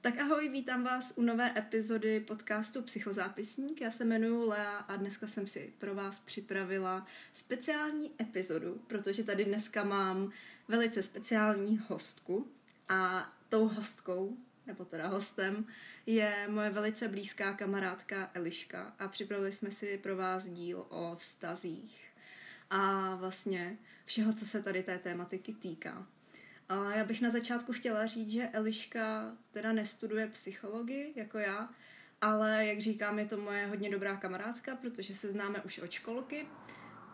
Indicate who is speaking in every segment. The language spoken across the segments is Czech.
Speaker 1: Tak ahoj, vítám vás u nové epizody podcastu Psychozápisník. Já se jmenuji Lea a dneska jsem si pro vás připravila speciální epizodu, protože tady dneska mám velice speciální hostku a tou hostkou, nebo teda hostem, je moje velice blízká kamarádka Eliška a připravili jsme si pro vás díl o vztazích a vlastně všeho, co se tady té tématiky týká. A já bych na začátku chtěla říct, že Eliška teda nestuduje psychologii jako já, ale jak říkám, je to moje hodně dobrá kamarádka, protože se známe už od školky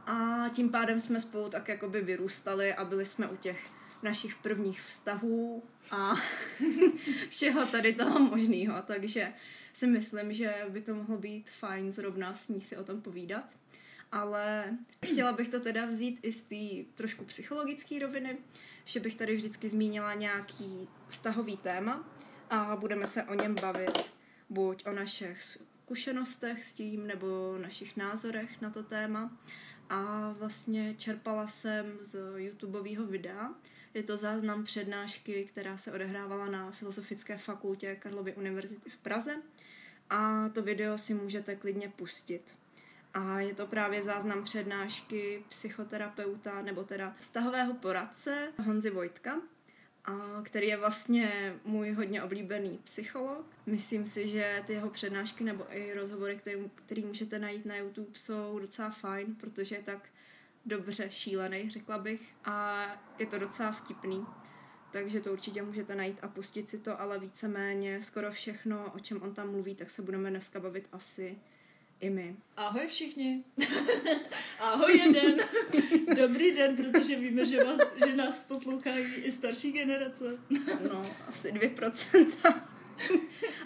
Speaker 1: a tím pádem jsme spolu tak jakoby vyrůstali a byli jsme u těch našich prvních vztahů a všeho tady toho možného, takže si myslím, že by to mohlo být fajn zrovna s ní si o tom povídat. Ale chtěla bych to teda vzít i z té trošku psychologické roviny, že bych tady vždycky zmínila nějaký vztahový téma a budeme se o něm bavit buď o našich zkušenostech s tím, nebo našich názorech na to téma. A vlastně čerpala jsem z YouTubeového videa. Je to záznam přednášky, která se odehrávala na Filozofické fakultě Karlovy univerzity v Praze. A to video si můžete klidně pustit. A je to právě záznam přednášky psychoterapeuta nebo teda vztahového poradce Honzy Vojtka, a který je vlastně můj hodně oblíbený psycholog. Myslím si, že ty jeho přednášky nebo i rozhovory, který, který můžete najít na YouTube, jsou docela fajn, protože je tak dobře šílený, řekla bych, a je to docela vtipný. Takže to určitě můžete najít a pustit si to, ale víceméně skoro všechno, o čem on tam mluví, tak se budeme dneska bavit asi i my.
Speaker 2: Ahoj všichni. Ahoj jeden. Dobrý den, protože víme, že, vás, že nás poslouchají i starší generace.
Speaker 1: No, asi 2%.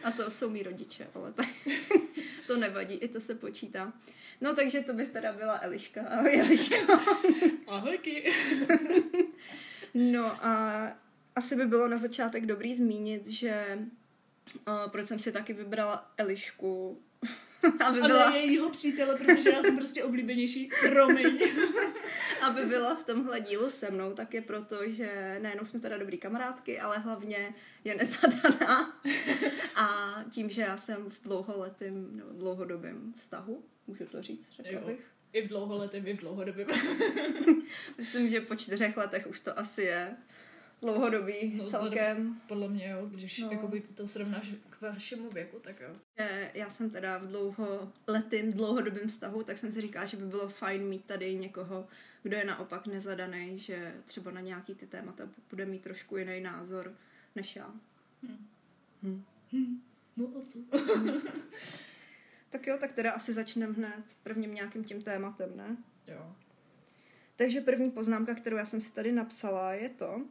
Speaker 1: A to jsou mý rodiče, ale tak to nevadí, i to se počítá. No takže to bys teda byla Eliška. Ahoj Eliška.
Speaker 2: Ahojky.
Speaker 1: No a asi by bylo na začátek dobrý zmínit, že uh, proč jsem si taky vybrala Elišku,
Speaker 2: aby byla... A ne jejího přítele, protože já jsem prostě oblíbenější. Promiň.
Speaker 1: aby byla v tomhle dílu se mnou, tak je proto, že nejenom jsme teda dobrý kamarádky, ale hlavně je nezadaná. A tím, že já jsem v dlouholetém nebo dlouhodobém vztahu, můžu to říct, řekla jo. bych.
Speaker 2: I v dlouholetém, i v dlouhodobém.
Speaker 1: Myslím, že po čtyřech letech už to asi je dlouhodobý no, celkem.
Speaker 2: Podle mě jo, když no. jakoby to srovnáš k vašemu věku, tak jo.
Speaker 1: Já jsem teda v dlouholetým, dlouhodobém vztahu, tak jsem si říkala, že by bylo fajn mít tady někoho, kdo je naopak nezadaný, že třeba na nějaký ty témata bude mít trošku jiný názor než já.
Speaker 2: Hm. Hm. Hm. No a co?
Speaker 1: tak jo, tak teda asi začneme hned prvním nějakým tím tématem, ne?
Speaker 2: Jo.
Speaker 1: Takže první poznámka, kterou já jsem si tady napsala, je to,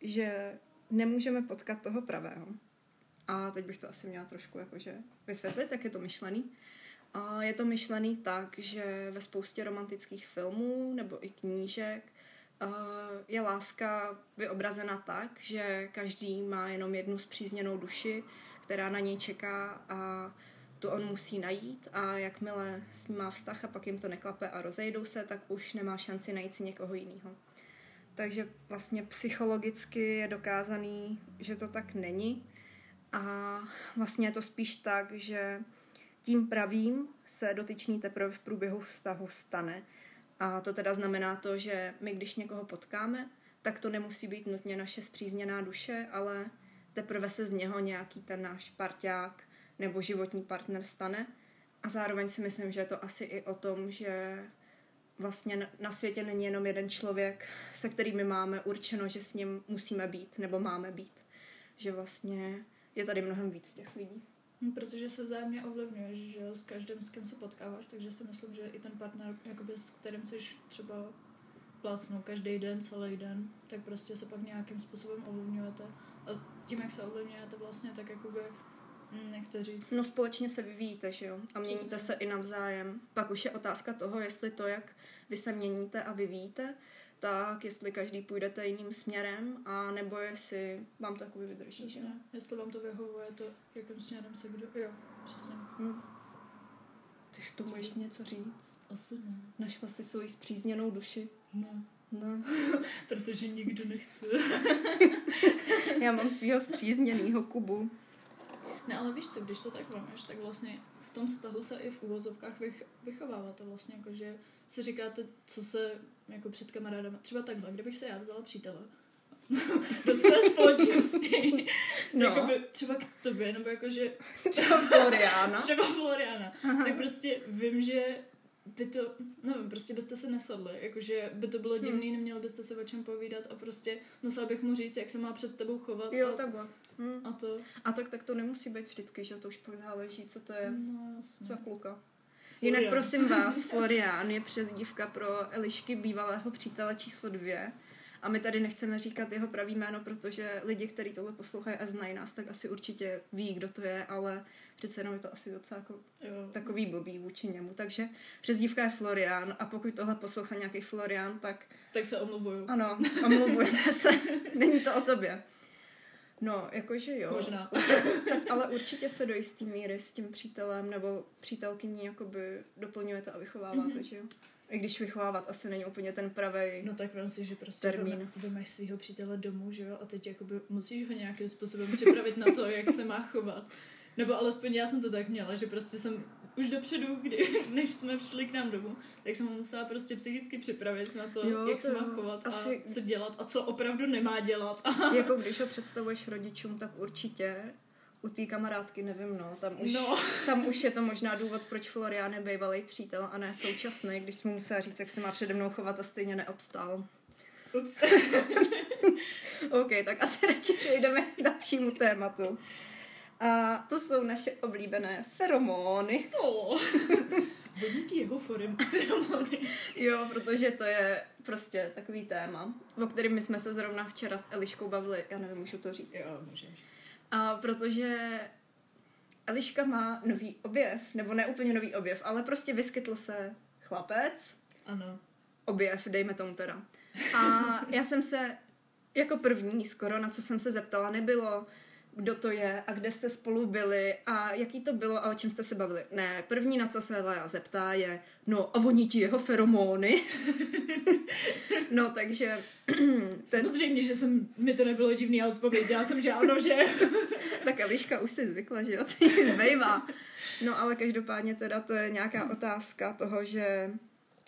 Speaker 1: že nemůžeme potkat toho pravého. A teď bych to asi měla trošku jakože vysvětlit, jak je to myšlený. A je to myšlený tak, že ve spoustě romantických filmů nebo i knížek je láska vyobrazena tak, že každý má jenom jednu zpřízněnou duši, která na něj čeká a tu on musí najít a jakmile s ním má vztah a pak jim to neklape a rozejdou se, tak už nemá šanci najít si někoho jiného. Takže vlastně psychologicky je dokázaný, že to tak není. A vlastně je to spíš tak, že tím pravým se dotyčný teprve v průběhu vztahu stane. A to teda znamená to, že my když někoho potkáme, tak to nemusí být nutně naše zpřízněná duše, ale teprve se z něho nějaký ten náš parťák nebo životní partner stane. A zároveň si myslím, že je to asi i o tom, že vlastně na světě není jenom jeden člověk, se kterým my máme určeno, že s ním musíme být nebo máme být. Že vlastně je tady mnohem víc těch lidí.
Speaker 2: Hm, protože se zájemně ovlivňuješ, že s každým, s kým se potkáváš, takže si myslím, že i ten partner, jakoby, s kterým jsi třeba plácnou každý den, celý den, tak prostě se pak nějakým způsobem ovlivňujete. A tím, jak se ovlivňujete vlastně, tak jakoby Mm, jak to říct?
Speaker 1: No společně se vyvíjíte, že jo? A měníte se i navzájem. Pak už je otázka toho, jestli to, jak vy se měníte a vyvíjíte, tak jestli každý půjdete jiným směrem, a nebo jestli vám to jakoby vydrží.
Speaker 2: Přesně. Jestli vám to vyhovuje, to jakým směrem se kdo... Jo, přesně.
Speaker 1: Hm. Ty k tomu ještě něco říct?
Speaker 2: Asi ne.
Speaker 1: Našla si svoji zpřízněnou duši?
Speaker 2: Ne.
Speaker 1: No.
Speaker 2: Protože nikdo nechce.
Speaker 1: Já mám svého zpřízněného Kubu.
Speaker 2: Ne, ale víš co, když to tak vemeš, tak vlastně v tom vztahu se i v úvozovkách vych, vychováváte vlastně, jako že si říkáte, co se jako před kamarádama, třeba takhle, kdybych se já vzala přítele do své společnosti,
Speaker 1: No.
Speaker 2: no. jakoby třeba k tobě, nebo jakože
Speaker 1: Třeba Floriana.
Speaker 2: třeba Floriana, tak prostě vím, že by to, nevím, prostě byste se nesadli, jakože by to bylo divný, neměli byste se o čem povídat a prostě musela bych mu říct, jak se má před tebou chovat
Speaker 1: Jo,
Speaker 2: a,
Speaker 1: takhle. Hm.
Speaker 2: a to,
Speaker 1: A tak, tak to nemusí být vždycky, že to už pak záleží, co to je
Speaker 2: no jasně.
Speaker 1: za kluka. Jinak
Speaker 2: Florian.
Speaker 1: prosím vás, Florian je přezdívka pro Elišky bývalého přítele číslo dvě. A my tady nechceme říkat jeho pravý jméno, protože lidi, kteří tohle poslouchají a znají nás, tak asi určitě ví, kdo to je, ale přece jenom je to asi docela jako
Speaker 2: Jo.
Speaker 1: takový blbý vůči němu. Takže přezdívka je Florian a pokud tohle poslouchá nějaký Florian, tak
Speaker 2: Tak se omluvuju.
Speaker 1: ano, omluvujeme se. Není to o tobě. No, jakože jo.
Speaker 2: Možná.
Speaker 1: Tak ale určitě se do jistý míry s tím přítelem nebo přítelkyní jakoby doplňujete a vychováváte,
Speaker 2: Mhm.
Speaker 1: mm-hmm. že jo? I když vychovávat asi není úplně ten pravý.
Speaker 2: No tak vem si, že prostě
Speaker 1: Termín.
Speaker 2: vemeš svého přítele domů, že jo, a teď jakoby musíš ho nějakým způsobem připravit na to, jak se má chovat. Nebo alespoň já jsem to tak měla, že prostě jsem už dopředu, kdy, než jsme šli k nám domů, tak jsem musela prostě psychicky připravit na to,
Speaker 1: Jo,
Speaker 2: jak
Speaker 1: to
Speaker 2: se má chovat
Speaker 1: Asi-
Speaker 2: a co dělat a co opravdu nemá dělat.
Speaker 1: Jako když ho představuješ rodičům, tak určitě u té kamarádky nevím, no, tam už,
Speaker 2: No.
Speaker 1: tam už je to možná důvod, proč Florian je bývalý přítel a ne současný, když jsme mu musela říct, jak se má přede mnou chovat a stejně neobstál.
Speaker 2: ups.
Speaker 1: OK, tak asi radši přejdeme k dalšímu tématu. A to jsou naše oblíbené feromóny.
Speaker 2: No. Vodítí jeho forem feromony.
Speaker 1: Jo, protože to je prostě takový téma, o kterém my jsme se zrovna včera s Eliškou bavili. Já nevím, můžu to říct.
Speaker 2: Jo, můžeš.
Speaker 1: A protože Eliška má nový objev, nebo ne úplně nový objev, ale prostě vyskytl se chlapec,
Speaker 2: Ano.
Speaker 1: objev, dejme tomu teda. A já jsem se jako první skoro, na co jsem se zeptala, nebylo, kdo to je a kde jste spolu byli a jaký to bylo a o čem jste se bavili. Ne, první, na co se Lea zeptá, je, no a voní ti jeho feromóny. no, takže ten,
Speaker 2: Samozřejmě, že jsem, mi to nebylo divný a odpověděla jsem, že ano, že...
Speaker 1: tak Eliška už si zvykla, že jo, zbývá. No ale každopádně teda to je nějaká otázka toho, že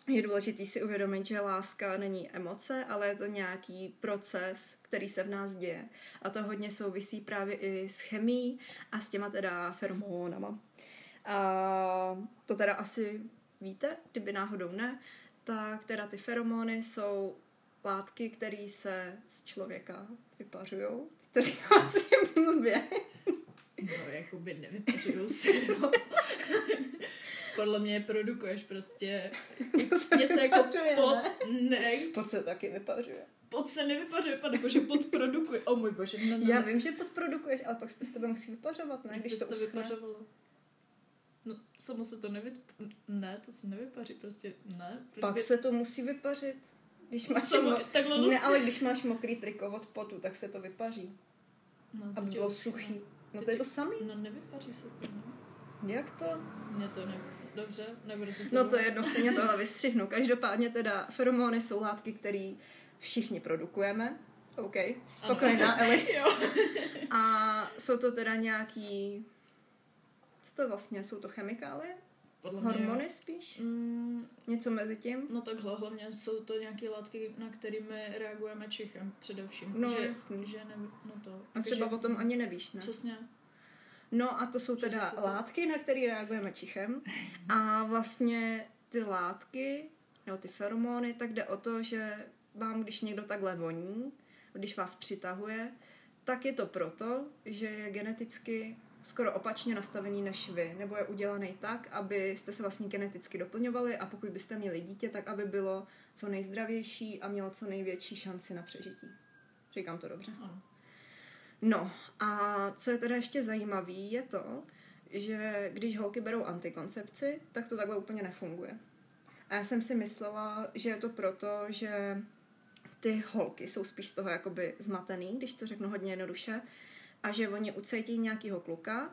Speaker 1: je důležité si uvědomit, že láska není emoce, ale je to nějaký proces, který se v nás děje. A to hodně souvisí právě i s chemií a s těma teda feromónama. A to teda asi víte, kdyby náhodou ne, tak teda ty feromóny jsou látky, které se z člověka vypařují. To říkám asi blbě.
Speaker 2: No, jakoby nevypařuju se, no. Podle mě produkuješ prostě něco jako pod,
Speaker 1: ne?
Speaker 2: ne,
Speaker 1: Pod se taky vypařuje.
Speaker 2: pod se nevypařuje, pane bože, pod produkuje. O můj bože, ne, ne,
Speaker 1: Já
Speaker 2: ne.
Speaker 1: vím, že podprodukuješ, ale pak se to s tebe musí vypařovat, ne? Když to
Speaker 2: to vypařovalo. No, samo se to nevy... Ne, to se nevypaří, prostě ne.
Speaker 1: Pak se to musí vypařit. Když máš
Speaker 2: Samo,
Speaker 1: mo-
Speaker 2: takhle
Speaker 1: ne,
Speaker 2: ne,
Speaker 1: ale když máš mokrý triko od potu, tak se to vypaří.
Speaker 2: no,
Speaker 1: Aby bylo suchý. No to je to samý.
Speaker 2: No, nevypaří se to, no.
Speaker 1: Jak to?
Speaker 2: Mně to ne... Dobře, nebudu se
Speaker 1: No to je jedno, stejně tohle vystřihnu. Každopádně teda feromony jsou látky, které všichni produkujeme. OK, spokojená Eli.
Speaker 2: Jo.
Speaker 1: A jsou to teda nějaký... Co to vlastně? Jsou to chemikálie?
Speaker 2: Podle mě jo.
Speaker 1: Hormony spíš?
Speaker 2: Mm,
Speaker 1: Něco mezi tím?
Speaker 2: No takhle, hlavně jsou to nějaké látky, na kterými reagujeme čichem především.
Speaker 1: No,
Speaker 2: že,
Speaker 1: jasný.
Speaker 2: Že ne, no to.
Speaker 1: A třeba o tom ani nevíš, ne?
Speaker 2: Přesně.
Speaker 1: No a to jsou teda
Speaker 2: to-
Speaker 1: látky, na které reagujeme čichem. A vlastně ty látky, nebo ty feromony, tak jde o to, že vám, když někdo takhle voní, když vás přitahuje, tak je to proto, že je geneticky skoro opačně nastavený než vy, nebo je udělaný tak, abyste se vlastně geneticky doplňovali a pokud byste měli dítě, tak aby bylo co nejzdravější a mělo co největší šanci na přežití. Říkám to dobře.
Speaker 2: Ano.
Speaker 1: No a co je teda ještě zajímavé, je to, že když holky berou antikoncepci, tak to takhle úplně nefunguje. A já jsem si myslela, že je to proto, že ty holky jsou spíš z toho jakoby zmatený, když to řeknu hodně jednoduše, a že oni ucítí nějakýho kluka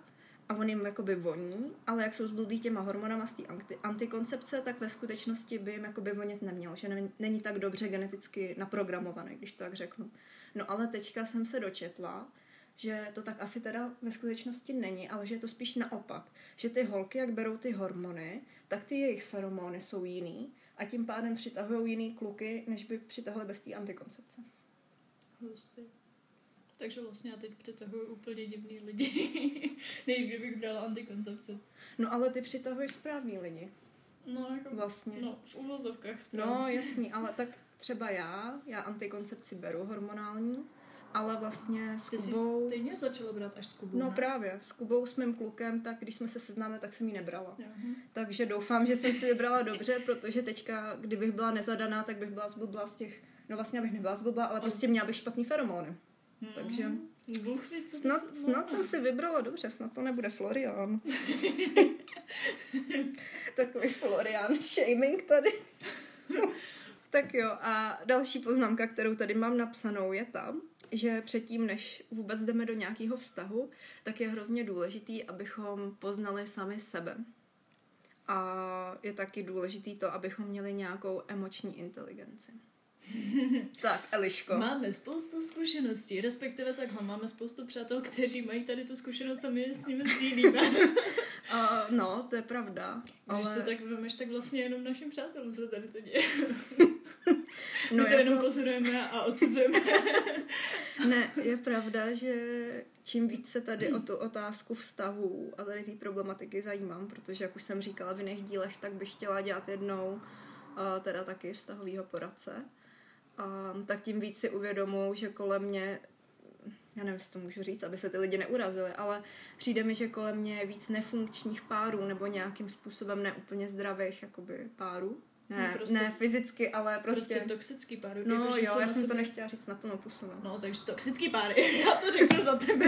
Speaker 1: a on jim jakoby voní, ale jak jsou zblbý těma hormonama z té anti- antikoncepce, tak ve skutečnosti by jim jakoby vonit neměl, že není tak dobře geneticky naprogramovaný, když to tak řeknu. No ale teďka jsem se dočetla, že to tak asi teda ve skutečnosti není, ale že je to spíš naopak. Že ty holky, jak berou ty hormony, tak ty jejich feromony jsou jiný a tím pádem přitahují jiný kluky, než by přitahly bez té antikoncepce.
Speaker 2: Hustý. Takže vlastně já teď přitahuji úplně divný lidi, než kdybych brala antikoncepci.
Speaker 1: No ale ty přitahuješ správný lidi.
Speaker 2: No, jako,
Speaker 1: Vlastně.
Speaker 2: no, v uvozovkách správně.
Speaker 1: No jasný, ale tak třeba já, já antikoncepci beru hormonální, ale vlastně s
Speaker 2: Ty jsi
Speaker 1: Kubou...
Speaker 2: stejně začala brát až s Kubou,
Speaker 1: No
Speaker 2: ne?
Speaker 1: právě, s Kubou s mým klukem, tak když jsme se seznámili, tak jsem ji nebrala.
Speaker 2: Hm.
Speaker 1: Takže doufám, že jsem si vybrala dobře, protože teďka, kdybych byla nezadaná, tak bych byla zblblá z těch... No vlastně abych nebyla zblblá, ale prostě měla bych špatný feromony. Takže-
Speaker 2: Hm. Bůh ví, co by
Speaker 1: Snad, snad jsem si vybrala dobře, snad to nebude Florian. Takový Florian shaming tady. tak jo, a další poznámka, kterou tady mám napsanou, je ta, že předtím, než vůbec jdeme do nějakého vztahu, tak je hrozně důležitý, abychom poznali sami sebe. A je taky důležitý to, abychom měli nějakou emoční inteligenci. tak, Eliško.
Speaker 2: Máme spoustu zkušeností, respektive takhle, máme spoustu přátel, kteří mají tady tu zkušenost a my je s nimi sdílíme.
Speaker 1: Uh, no, to je pravda.
Speaker 2: Když
Speaker 1: Ale...
Speaker 2: to tak vemeš, tak vlastně jenom našim přátelům se tady to děje.
Speaker 1: No,
Speaker 2: My to
Speaker 1: jako-
Speaker 2: jenom pozorujeme a odsuzujeme.
Speaker 1: Ne, je pravda, že čím víc se tady o tu otázku vztahů a tady té problematiky zajímám, protože jak už jsem říkala v jiných dílech, tak bych chtěla dělat jednou uh, teda taky vztahovýho poradce. Um, tak tím víc si uvědomuji, že kolem mě já nevím, jestli to můžu říct, aby se ty lidi neurazili, ale přijde mi, že kolem mě je víc nefunkčních párů nebo nějakým způsobem neúplně zdravých jakoby párů. Ne,
Speaker 2: No, prostě-
Speaker 1: ne fyzicky, ale prostě...
Speaker 2: Prostě, toxický pár.
Speaker 1: no
Speaker 2: jakože
Speaker 1: jo, já jsem to
Speaker 2: sobě-
Speaker 1: nechtěla říct na plnou pusu. No.
Speaker 2: No, takže toxický páry, já to řeknu za tebe.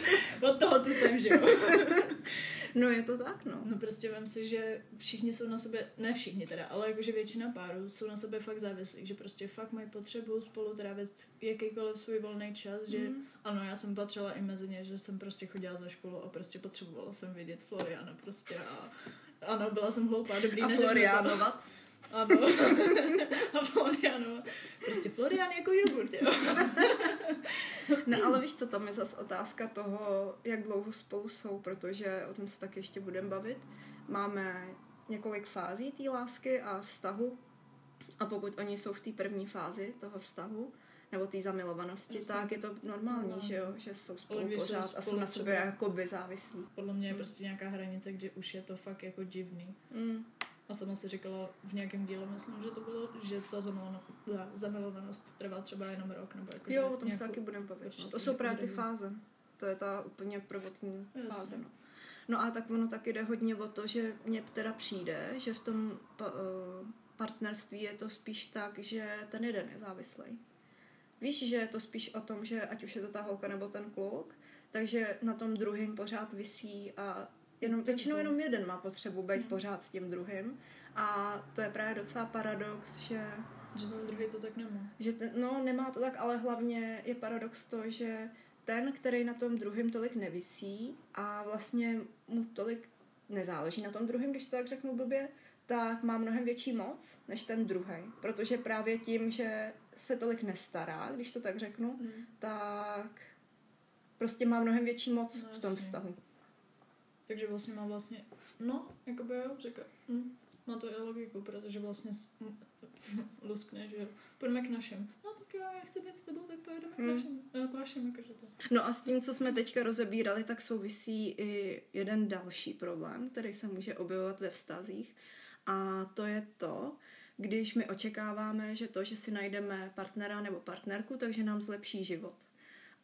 Speaker 2: Od toho tu jsem, že jo.
Speaker 1: no je to tak, no.
Speaker 2: No prostě vem si, že všichni jsou na sobě, ne všichni teda, ale jakože většina párů jsou na sobě fakt závislí, že prostě fakt mají potřebu spolu trávit jakýkoliv svůj volný čas, že
Speaker 1: Mhm.
Speaker 2: ano, já jsem patřila i mezi ně, že jsem prostě chodila za školu a prostě potřebovala jsem vidět Floriana prostě a ano, byla jsem hloupá, dobrý
Speaker 1: A
Speaker 2: neřešme to.
Speaker 1: Florianovat.
Speaker 2: Ano. a Floriano. Prostě Florian jako jogurt, jo.
Speaker 1: Ne, ale víš co, tam je zase otázka toho, jak dlouho spolu jsou, protože o tom se tak ještě budeme bavit. Máme několik fází té lásky a vztahu a pokud oni jsou v té první fázi toho vztahu, nebo té zamilovanosti,
Speaker 2: Jasně.
Speaker 1: tak je to normální,
Speaker 2: Normální.
Speaker 1: že jo, že jsou spolu
Speaker 2: když jsou
Speaker 1: pořád a jsou
Speaker 2: spolu
Speaker 1: na sobě jakoby závislí.
Speaker 2: Podle mě je
Speaker 1: Hmm.
Speaker 2: prostě nějaká hranice, kde už je to fakt jako divný.
Speaker 1: Mm.
Speaker 2: A sama si říkala v nějakém díle, myslím, že to bylo, že ta ne, zamilovanost trvá třeba jenom rok, nebo jako
Speaker 1: Jo, o tom se
Speaker 2: nějakou-
Speaker 1: taky budeme bavit. No. To jsou právě ty fáze. To je ta úplně prvotní
Speaker 2: Jasně.
Speaker 1: fáze. No. no a tak ono taky jde hodně o to, že mně teda přijde, že v tom pa, uh, partnerství je to spíš tak, že ten jeden je závislý. Víš, že je to spíš o tom, že ať už je to ta holka nebo ten kluk, takže na tom druhým pořád visí a jenom, většinou jenom jeden má potřebu být
Speaker 2: Mhm.
Speaker 1: pořád s tím druhým. A to je právě docela paradox, že
Speaker 2: Že ten druhý to tak nemá.
Speaker 1: že ten, no, nemá to tak, ale hlavně je paradox to, že ten, který na tom druhém tolik nevisí a vlastně mu tolik nezáleží na tom druhém, když to tak řeknu blbě, tak má mnohem větší moc než ten druhý. Protože právě tím, že se tolik nestará, když to tak řeknu,
Speaker 2: Mm.
Speaker 1: tak prostě má mnohem větší moc
Speaker 2: No,
Speaker 1: v tom
Speaker 2: jasně.
Speaker 1: vztahu.
Speaker 2: Takže vlastně má vlastně, no, jako by jo, říká, hm, má to i logiku, protože vlastně hm, luskne, že jo, pojďme k našim. No tak jo, já chci být s tebou, tak pojedeme
Speaker 1: Hmm.
Speaker 2: k našim, no, k vašim, jakože to.
Speaker 1: No a s tím, co jsme teďka rozebírali, tak souvisí i jeden další problém, který se může objevovat ve vztazích. A to je to, když my očekáváme, že to, že si najdeme partnera nebo partnerku, takže nám zlepší život.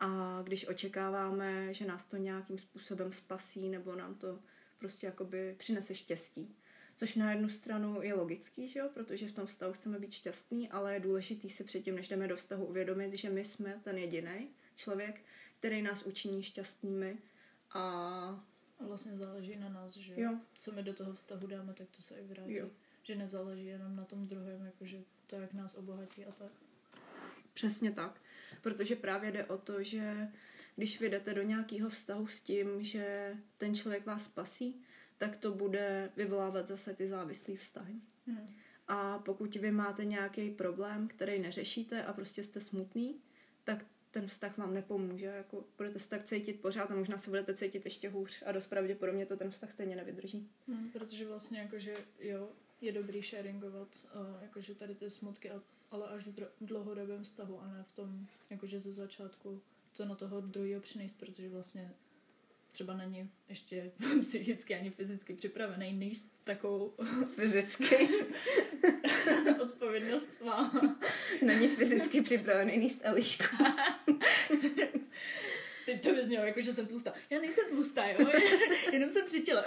Speaker 1: A když očekáváme, že nás to nějakým způsobem spasí nebo nám to prostě jakoby přinese štěstí. Což na jednu stranu je logický, že jo? protože v tom vztahu chceme být šťastný, ale je důležitý si předtím, než jdeme do vztahu, uvědomit, že my jsme ten jediný člověk, který nás učiní šťastnými a
Speaker 2: A vlastně záleží na nás, že
Speaker 1: jo,
Speaker 2: co my do toho vztahu dáme, tak to se i vrátí.
Speaker 1: Jo.
Speaker 2: Že nezáleží jenom na tom druhém, jakože to, jak nás obohatí a tak.
Speaker 1: Přesně tak. Protože právě jde o to, že když vy jdete do nějakého vztahu s tím, že ten člověk vás spasí, tak to bude vyvolávat zase ty závislé vztahy.
Speaker 2: Hmm.
Speaker 1: A pokud vy máte nějaký problém, který neřešíte a prostě jste smutný, tak ten vztah vám nepomůže. Jako budete se tak cítit pořád a možná se budete cítit ještě hůř a dost pravděpodobně to ten vztah stejně nevydrží.
Speaker 2: Hmm, protože vlastně jakože jo, je dobrý sharingovat uh, jakože tady ty smutky, ale až v dlouhodobém vztahu a ne v tom, jakože ze začátku to na toho druhého přinést, protože vlastně třeba není ještě psychicky ani fyzicky připravený níst takovou
Speaker 1: fyzicky
Speaker 2: odpovědnost s váma.
Speaker 1: Není fyzicky připravený níst Elišku.
Speaker 2: Teď to vyznělo, jako že jsem tlustá. Já nejsem tlustá, jo? Jenom jsem při těle.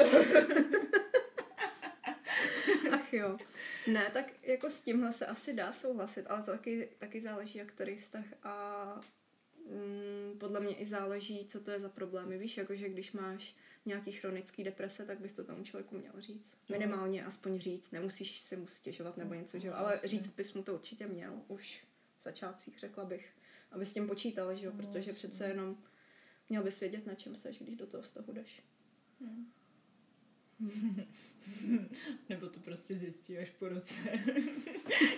Speaker 1: Ach jo. Ne, tak jako s tímhle se asi dá souhlasit, ale to taky, taky záleží, jak který vztah a mm, podle mě i záleží, co to je za problémy. Víš, jakože když máš nějaký chronický deprese, tak bys to tomu člověku měl říct. Minimálně aspoň říct, nemusíš si mu stěžovat nebo něco, že jo? ale říct bys mu to určitě měl už v začátcích, řekla bych, aby s tím počítal, že jo? No, protože přece jenom měl bys vědět, na čem seš, když do toho vztahu jdeš. Hmm.
Speaker 2: Nebo to prostě zjistí až po roce,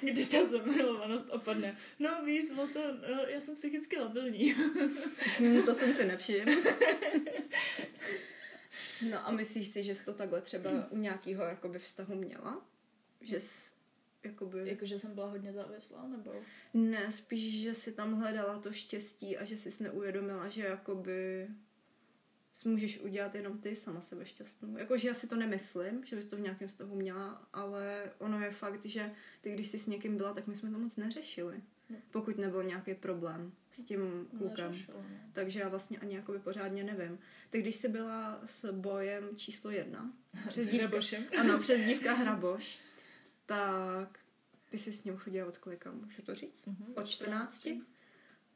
Speaker 2: kdy ta zamilovanost opadne. No víš, zlato, no, já jsem psychicky labilní.
Speaker 1: Hmm, to jsem si nevšiml. No a myslíš si, že jsi to takhle třeba u nějakého jakoby vztahu měla? Že jsi, jakoby...
Speaker 2: Jako, že jsem byla hodně závislá, nebo?
Speaker 1: Ne, spíš, že si tam hledala to štěstí a že jsi neuvědomila, že jakoby můžeš udělat jenom ty sama sebe šťastnou. Jakože já si to nemyslím, že bys to v nějakém vztahu měla, ale ono je fakt, že ty, když jsi s někým byla, tak my jsme to moc neřešili. No. Pokud nebyl nějaký problém s tím klukem. Neřešilo, no. Takže já vlastně ani jakoby pořádně nevím. Tak když jsi byla s bojem číslo jedna,
Speaker 2: přes dívka,
Speaker 1: ano, přes dívka Hraboš, tak ty jsi s ním chodila od kolika, můžu to říct? Mm-hmm, od 14? 14.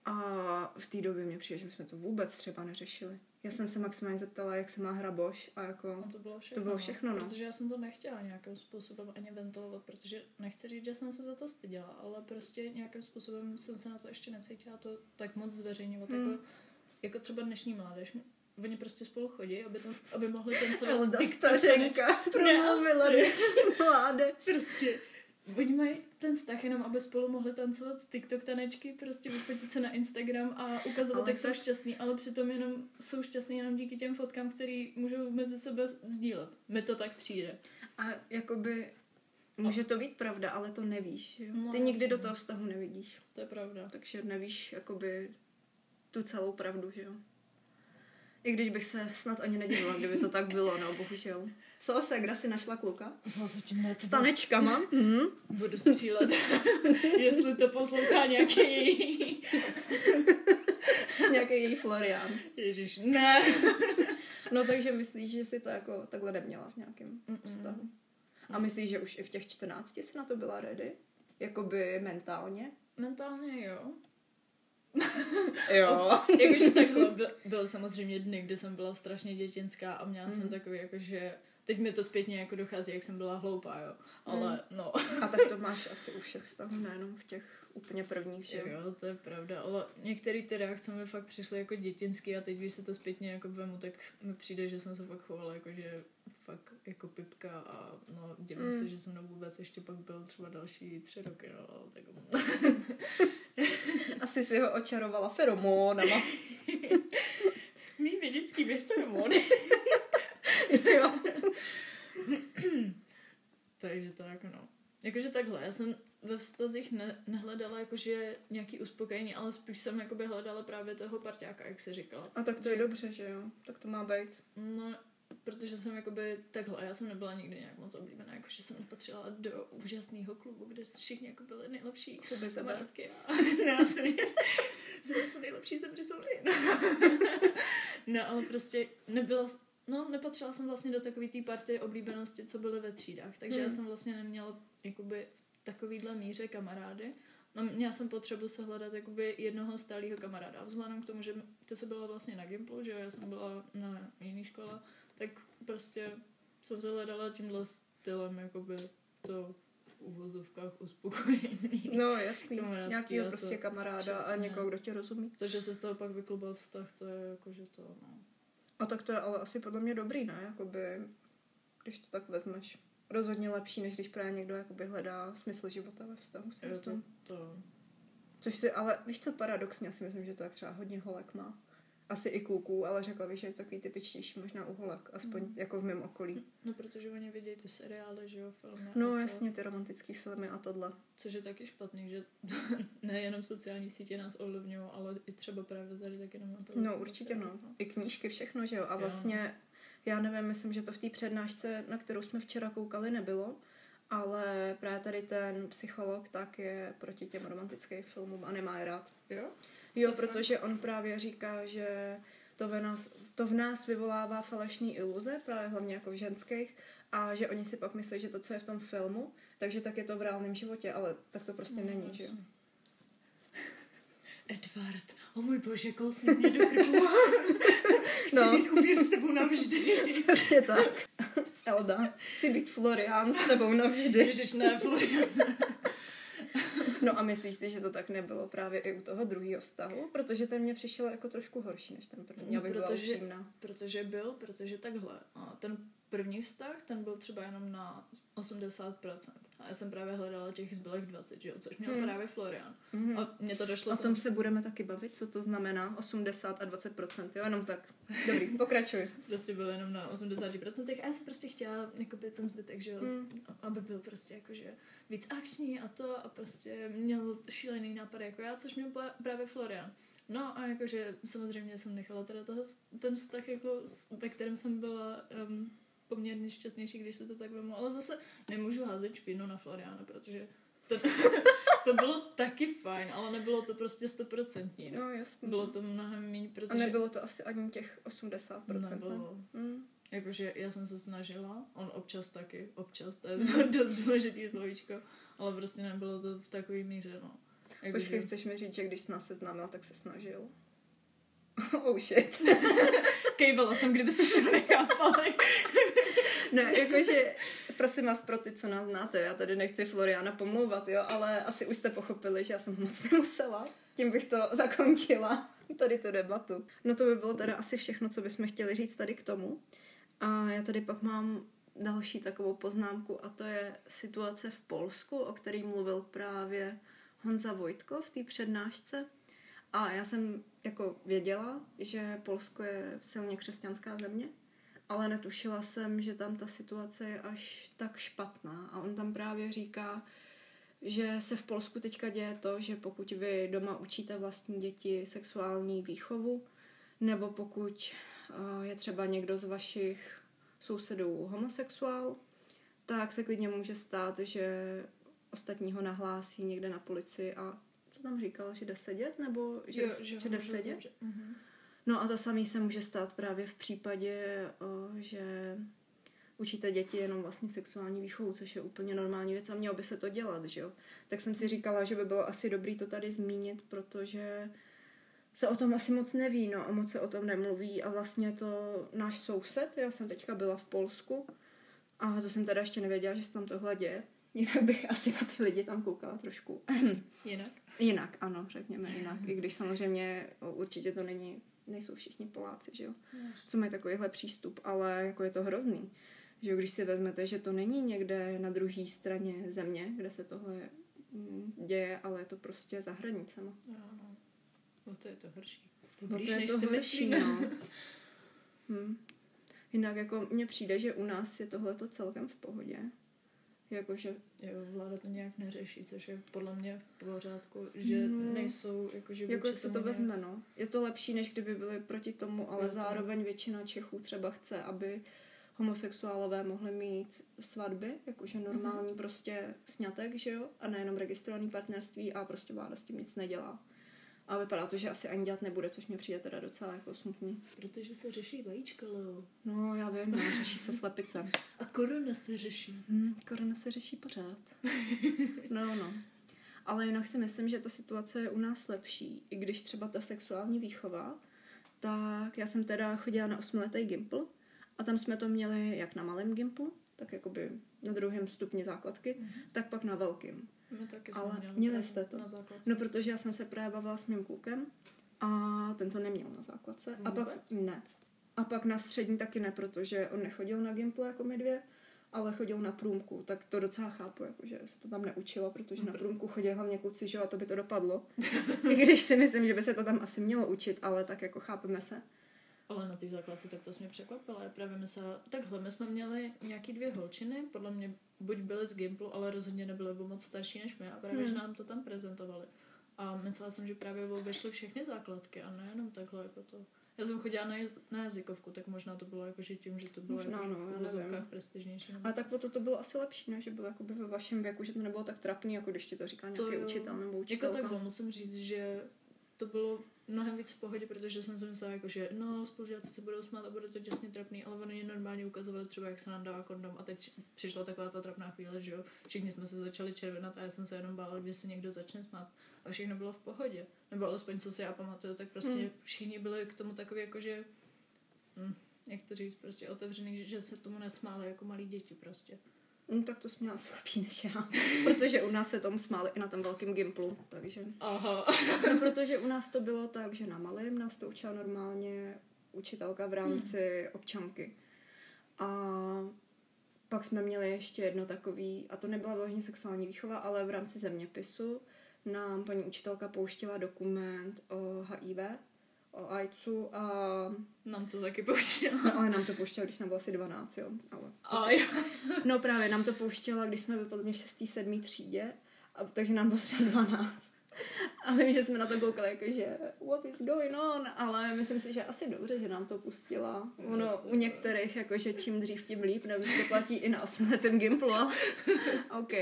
Speaker 1: A v té době mě přijde, že jsme to vůbec třeba neřešili. Já jsem se maximálně zeptala, jak se má hraboš a jako...
Speaker 2: No to bylo všechno.
Speaker 1: To bylo všechno, no.
Speaker 2: Protože já jsem to nechtěla nějakým způsobem ani ventilovat, protože nechci říct, že jsem se za to styděla, ale prostě nějakým způsobem jsem se na to ještě necítila to tak moc zveřejňovat, hmm. jako, jako třeba dnešní mládež. Oni prostě spolu chodí, aby, to, aby mohli tancovat.
Speaker 1: Elda Stařenka promluvila dnešní mládež.
Speaker 2: Prostě Oni mají ten vztah jenom, aby spolu mohli tancovat TikTok tanečky, prostě vyfotit se na Instagram a ukazovat, jak jsou šťastný, ale přitom jenom jsou šťastný jenom díky těm fotkám, které můžou mezi sebe sdílet. Mi to tak přijde.
Speaker 1: A jakoby může to být pravda, ale to nevíš. Jo? No, Ty nikdy do toho vztahu nevidíš.
Speaker 2: To je pravda.
Speaker 1: Takže nevíš jakoby tu celou pravdu, že jo. I když bych se snad ani nedivila, kdyby to tak bylo, no bohužel. Co, Segra si našla kluka?
Speaker 2: No, zatím ne.
Speaker 1: S tanečkama? Mm.
Speaker 2: Budu střílet, jestli to poslouchá nějaký
Speaker 1: nějaký její Florian.
Speaker 2: Ježíš, ne.
Speaker 1: no takže myslíš, že si to jako takhle neměla v nějakém Mm-mm. vztahu? A myslíš, že už i v těch 14 jsi na to byla ready? Jakoby mentálně?
Speaker 2: Mentálně jo.
Speaker 1: jo.
Speaker 2: jakože takhle byl, byl samozřejmě dny, kdy jsem byla strašně dětinská a měla mm. jsem takový jakože Teď mi to zpětně jako dochází, jak jsem byla hloupá, jo. Ale hmm. no.
Speaker 1: A tak to máš asi u všech vztahů, nejenom v těch úplně prvních, že
Speaker 2: jo? to je pravda, ale některé ty reakce mi fakt přišly jako dětinský a teď, když se to zpětně jako vemu, tak mi přijde, že jsem se fakt chovala jako, že fakt jako pipka a no, dělám mm. se, že jsem mnou vůbec ještě pak byl třeba další tři roky, no, tak...
Speaker 1: Asi si ho očarovala feromónama.
Speaker 2: Mý vědecký feromóny.
Speaker 1: jo.
Speaker 2: Takže tak, no. Jakože takhle, já jsem ve vztazích ne, nehledala jakože nějaký uspokojení, ale spíš jsem jakoby hledala právě toho parťáka, jak se říkala.
Speaker 1: A tak to že... je dobře, že jo? Tak to má být.
Speaker 2: No, protože jsem jakoby takhle, já jsem nebyla nikdy nějak moc oblíbená, jakože jsem patřila do úžasného klubu, kde všichni jako byly nejlepší
Speaker 1: kluby
Speaker 2: kamarádky. A... země jsou nejlepší, země jsou No, ale prostě nebyla No, nepatřila jsem vlastně do takové té party oblíbenosti, co byly ve třídách, takže hmm. já jsem vlastně neměla jakoby v takovýhle míře kamarády. No, měla jsem potřebu se hledat jakoby jednoho stálého kamaráda. Vzhledem k tomu, že ty se byla vlastně na Gimplu, že jo, já jsem byla na jiné škole, tak prostě jsem se hledala tímhle stylem jakoby to v uvozovkách uspokojený.
Speaker 1: No jasný, nějakýho
Speaker 2: a
Speaker 1: prostě kamaráda a
Speaker 2: přesně.
Speaker 1: někoho, kdo tě rozumí.
Speaker 2: To, že se z toho pak vyklubal vztah, to je jako, že to, no.
Speaker 1: A tak to je ale asi podle mě dobrý, ne? Jakoby, když to tak vezmeš. Rozhodně lepší, než když právě někdo jakoby hledá smysl života ve vztahu, si
Speaker 2: to, to,
Speaker 1: Což si, ale víš co, paradoxně, já si myslím, že to tak třeba hodně holek má. Asi i kluků, ale řekla bych, že je to takový typičtější možná u holek, aspoň
Speaker 2: Mhm.
Speaker 1: jako v mém okolí.
Speaker 2: no, protože oni vidějí ty seriály, že jo, filmy.
Speaker 1: No
Speaker 2: to,
Speaker 1: jasně, ty romantické filmy a tohle.
Speaker 2: Což je taky špatný, že nejenom sociální sítě nás ovlivňují, ale i třeba právě tady taky na to.
Speaker 1: No určitě no. I knížky, všechno, že jo. A
Speaker 2: Jo.
Speaker 1: vlastně, já nevím, myslím, že to v té přednášce, na kterou jsme včera koukali, nebylo, ale právě tady ten psycholog tak je proti těm romantickým filmům a nemá je rád.
Speaker 2: Jo?
Speaker 1: Jo, protože on právě říká, že to v nás, to v nás vyvolává falešné iluze, právě hlavně jako v ženských, a že oni si pak myslí, že to, co je v tom filmu, takže tak je to v reálném životě, ale tak to prostě
Speaker 2: No,
Speaker 1: není, že jo.
Speaker 2: Edward, o můj bože, kousni mě do krku. Chci
Speaker 1: No.
Speaker 2: být upír s tebou navždy.
Speaker 1: Přesně tak. Elda, chci být Florian s tebou navždy.
Speaker 2: Ježiš, ne, Florian.
Speaker 1: No a myslíš si, že to tak nebylo právě i u toho druhého vztahu? Protože ten mě přišel jako trošku horší než ten první,
Speaker 2: No,
Speaker 1: abych byla
Speaker 2: protože-
Speaker 1: upřímná.
Speaker 2: Protože byl, protože takhle. A ten první vztah, ten byl třeba jenom na 80%. A já jsem právě hledala těch zbylých 20, že jo, což měl
Speaker 1: Hmm.
Speaker 2: právě Florian.
Speaker 1: Mhm.
Speaker 2: A mně to došlo
Speaker 1: O tom se budeme taky bavit, co to znamená 80 a 20%, jo, jenom tak. Dobrý, pokračuj.
Speaker 2: prostě byl jenom na 80% a já jsem prostě chtěla jakoby ten zbytek, že jo,
Speaker 1: Mm.
Speaker 2: aby byl prostě jakože víc akční a to a prostě měl šílený nápad jako já, což měl právě Florian. No a jakože samozřejmě jsem nechala teda toho, ten vztah, jako, ve kterém jsem byla um, poměrně šťastnější, když se to tak vemu, ale zase nemůžu házet špínu na Floriana, protože to, to bylo taky fajn, ale nebylo to prostě stoprocentní. No.
Speaker 1: No jasně.
Speaker 2: Bylo to mnohem méně,
Speaker 1: A
Speaker 2: protože...
Speaker 1: nebylo to asi ani těch 80%.
Speaker 2: nebylo.
Speaker 1: Ne? Mm.
Speaker 2: Jakože já jsem se snažila, on občas taky, občas, to je dost důležitý slovíčko, ale prostě nebylo to v takové míře, no.
Speaker 1: Počkej, chceš mi říct, že když jsi nás seznámila, tak se snažil? oh shit.
Speaker 2: Kejvala jsem, kdybyste se to nechápali.
Speaker 1: Ne, jakože, prosím vás pro ty, co nás znáte, já tady nechci Floriana pomlouvat, jo, ale asi už jste pochopili, že já jsem moc nemusela. Tím bych to zakončila, tady tu debatu. No to by bylo teda asi všechno, co bychom chtěli říct tady k tomu. A já tady pak mám další takovou poznámku a to je situace v Polsku, o který mluvil právě Honza Vojtko v té přednášce. A já jsem jako věděla, že Polsko je silně křesťanská země, ale netušila jsem, že tam ta situace je až tak špatná. A on tam právě říká, že se v Polsku teďka děje to, že pokud vy doma učíte vlastní děti sexuální výchovu, nebo pokud eh, je třeba někdo z vašich sousedů homosexuál, tak se klidně může stát, že ostatní ho nahlásí někde na policii a co tam říkal, že jde sedět, nebo že,
Speaker 2: Jo,
Speaker 1: že, že jde sedět?
Speaker 2: zavřít. Mhm.
Speaker 1: No a to samé se může stát právě v případě, o, že učíte děti jenom vlastně sexuální výchovu, což je úplně normální věc a mělo by se to dělat, že jo. Tak jsem si říkala, že by bylo asi dobrý to tady zmínit, protože se o tom asi moc neví, no a moc se o tom nemluví a vlastně to náš soused, já jsem teďka byla v Polsku a to jsem teda ještě nevěděla, že se tam tohle děje. Jinak bych asi na ty lidi tam koukala trošku
Speaker 2: Jinak?
Speaker 1: Jinak, ano, řekněme jinak. I když samozřejmě určitě to není, nejsou všichni Poláci, že jo, co mají takovýhle přístup, ale jako je to hrozný. Že jo, když si vezmete, že to není někde na druhé straně země, kde se tohle mm, děje, ale je to prostě za hranicema.
Speaker 2: No. No to je to horší. To
Speaker 1: No
Speaker 2: blíž,
Speaker 1: to je to
Speaker 2: si
Speaker 1: horší,
Speaker 2: myslíme.
Speaker 1: no. Hm. Jinak jako mně přijde, že u nás je tohle to celkem v pohodě. Jakože
Speaker 2: vláda to nějak neřeší, což je podle mě v pořádku, že
Speaker 1: No.
Speaker 2: nejsou jakože
Speaker 1: Jako jak se to vezme, no. Je to lepší, než kdyby byli proti tomu, ale
Speaker 2: to-
Speaker 1: zároveň většina Čechů třeba chce, aby homosexuálové mohli mít svatby, jakože normální prostě sňatek, že jo, a nejenom registrovaný partnerství a prostě vláda s tím nic nedělá. A vypadá to, že asi ani dělat nebude, což mě přijde teda docela jako smutný.
Speaker 2: Protože se řeší vajíčka, Leo.
Speaker 1: No, já vím, no, řeší se slepice.
Speaker 2: A korona se řeší.
Speaker 1: Hmm, korona se řeší pořád. No, no. Ale jinak si myslím, že ta situace je u nás lepší. I když třeba ta sexuální výchova, tak já jsem teda chodila na osmiletý gimpl a tam jsme to měli jak na malém gimplu, tak jakoby na druhém stupni základky,
Speaker 2: Mhm.
Speaker 1: tak pak na velkým.
Speaker 2: My taky
Speaker 1: Ale
Speaker 2: měli,
Speaker 1: měli jste to?
Speaker 2: Na základce.
Speaker 1: No, protože já jsem se právě bavila s mým klukem a ten to neměl na základce. A pak
Speaker 2: Vůbec?
Speaker 1: ne. A pak na střední taky ne, protože on nechodil na Gimplu jako my dvě, ale chodil na průmku, tak to docela chápu, jakože se to tam neučilo, protože na
Speaker 2: Dobře.
Speaker 1: průmku chodí hlavně kluci, že a to by to dopadlo. I když si myslím, že by se to tam asi mělo učit, ale tak jako chápeme se.
Speaker 2: Ale na té základce tak to mě překvapila. Já právě myslela, takhle, my jsme měli nějaký dvě holčiny, podle mě buď byly z Gimplu, ale rozhodně nebyly moc starší než my a právě,
Speaker 1: Hmm.
Speaker 2: že nám to tam prezentovali. A myslela jsem, že právě obešly všechny základky a nejenom takhle jako to. Já jsem chodila na, jaz- na jazykovku, tak možná to bylo jako, že tím, že to bylo
Speaker 1: Možná,
Speaker 2: jako,
Speaker 1: no,
Speaker 2: v prestižnější. nebo-
Speaker 1: A tak to to bylo asi lepší, ne? Že bylo jakoby ve vašem věku, že to nebylo tak trapný, jako když ti to říká
Speaker 2: To
Speaker 1: nějaký
Speaker 2: jo.
Speaker 1: učitel nebo
Speaker 2: Jako
Speaker 1: učitelka.
Speaker 2: takhle, musím říct, že to bylo mnohem víc v pohodě, protože jsem si myslela, jako, že no, spolužáci se budou smát a bude to děsně trapný, ale oni normálně ukazovali třeba, jak se nám dává kondom a teď přišla taková ta trapná chvíle, že jo, všichni jsme se začali červenat a já jsem se jenom bála, když se někdo začne smát a všechno bylo v pohodě. Nebo alespoň, co si já pamatuju, tak prostě
Speaker 1: Hmm.
Speaker 2: všichni byli k tomu takový, jako že, hm, jak to říct, prostě otevřený, že se tomu nesmáli jako malí děti prostě.
Speaker 1: No, tak to jsi měla asi lepší než já. protože u nás se tomu smáli i na tom velkém gimplu, takže...
Speaker 2: Aha.
Speaker 1: No, protože u nás to bylo tak, že na malém nás to učila normálně učitelka v rámci
Speaker 2: Hmm.
Speaker 1: občanky. A pak jsme měli ještě jedno takový, a to nebyla vyloženě sexuální výchova, ale v rámci zeměpisu nám paní učitelka pouštila dokument o HIV, o AIDSu a
Speaker 2: Nám to taky pouštila.
Speaker 1: no, ale nám to pouštěla, když nám bylo asi 12, jo. Ale
Speaker 2: A jo.
Speaker 1: No právě, nám to pouštěla, když jsme byli podle mě v 6. 7. třídě, a, takže nám bylo třeba 12. A vím, že jsme na to koukali jakože what is going on, ale myslím si, že asi dobře, že nám to pustila. Ono u některých, jakože čím dřív, tím líp, jestli to platí i na 8 letém Gimplu, OK.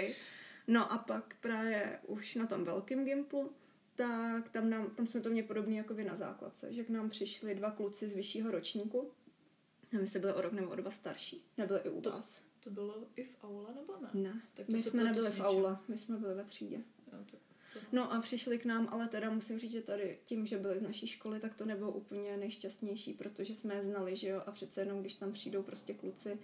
Speaker 1: No a pak právě už na tom velkém Gimplu, tak tam, nám, tam jsme to měli podobně jako vy na základce, že k nám přišli dva kluci z vyššího ročníku, nevím, jestli byli o rok nebo o dva starší, nebyli i u
Speaker 2: To-
Speaker 1: vás.
Speaker 2: To bylo i v aule, nebo ne?
Speaker 1: Ne,
Speaker 2: Tak to
Speaker 1: my jsme nebyli v aule, my jsme byli ve třídě.
Speaker 2: To, to.
Speaker 1: No a přišli k nám, ale teda musím říct, že tady tím, že byli z naší školy, tak to nebylo úplně nejšťastnější, protože jsme je znali, že jo, a přece jenom, když tam přijdou prostě kluci,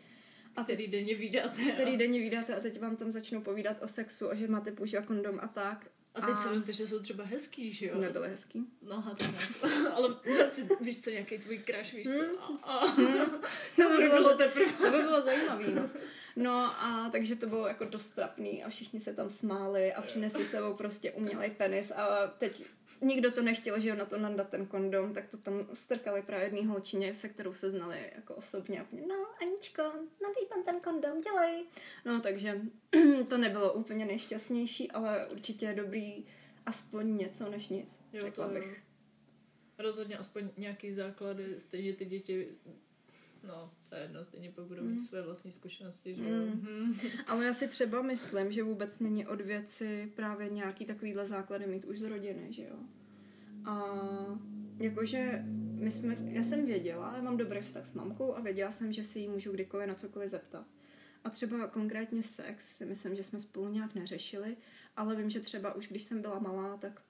Speaker 1: a
Speaker 2: Který denně vydáte.
Speaker 1: který denně vydáte a teď vám tam začnou povídat o sexu, a že máte používat kondom a tak.
Speaker 2: A teď
Speaker 1: A-
Speaker 2: se vemte, že jsou třeba hezký, že jo?
Speaker 1: Nebyli hezký.
Speaker 2: No a to. Ale si, víš co, nějaký tvůj crush, víš co?
Speaker 1: Hmm.
Speaker 2: A, a.
Speaker 1: To by bylo,
Speaker 2: teprve.
Speaker 1: to by bylo zajímavé, no. No a takže to bylo jako dost trapný a všichni se tam smáli a přinesli sebou prostě umělej penis a teď nikdo to nechtěl, že jo, na to nandat ten kondom, tak to tam strkali právě jedný holčině, se kterou se znali jako osobně a úplně, no Aničko, nadej tam ten kondom, dělej. No takže to nebylo úplně nejšťastnější, ale určitě je dobrý aspoň něco než nic,
Speaker 2: Jo,
Speaker 1: řekla
Speaker 2: to jo.
Speaker 1: bych.
Speaker 2: Rozhodně aspoň nějaký základy, stejně ty děti, no, to je jedno, stejně pak budou mít
Speaker 1: Mm.
Speaker 2: své vlastní zkušenosti, že jo?
Speaker 1: Mm. Ale já si třeba myslím, že vůbec není od věci právě nějaký takovýhle základy mít už z rodiny, že jo. A jakože my jsme, já jsem věděla, já mám dobrý vztah s mamkou a věděla jsem, že si jí můžu kdykoliv na cokoliv zeptat. A třeba konkrétně sex si myslím, že jsme spolu nějak neřešili, ale vím, že třeba už když jsem byla malá, tak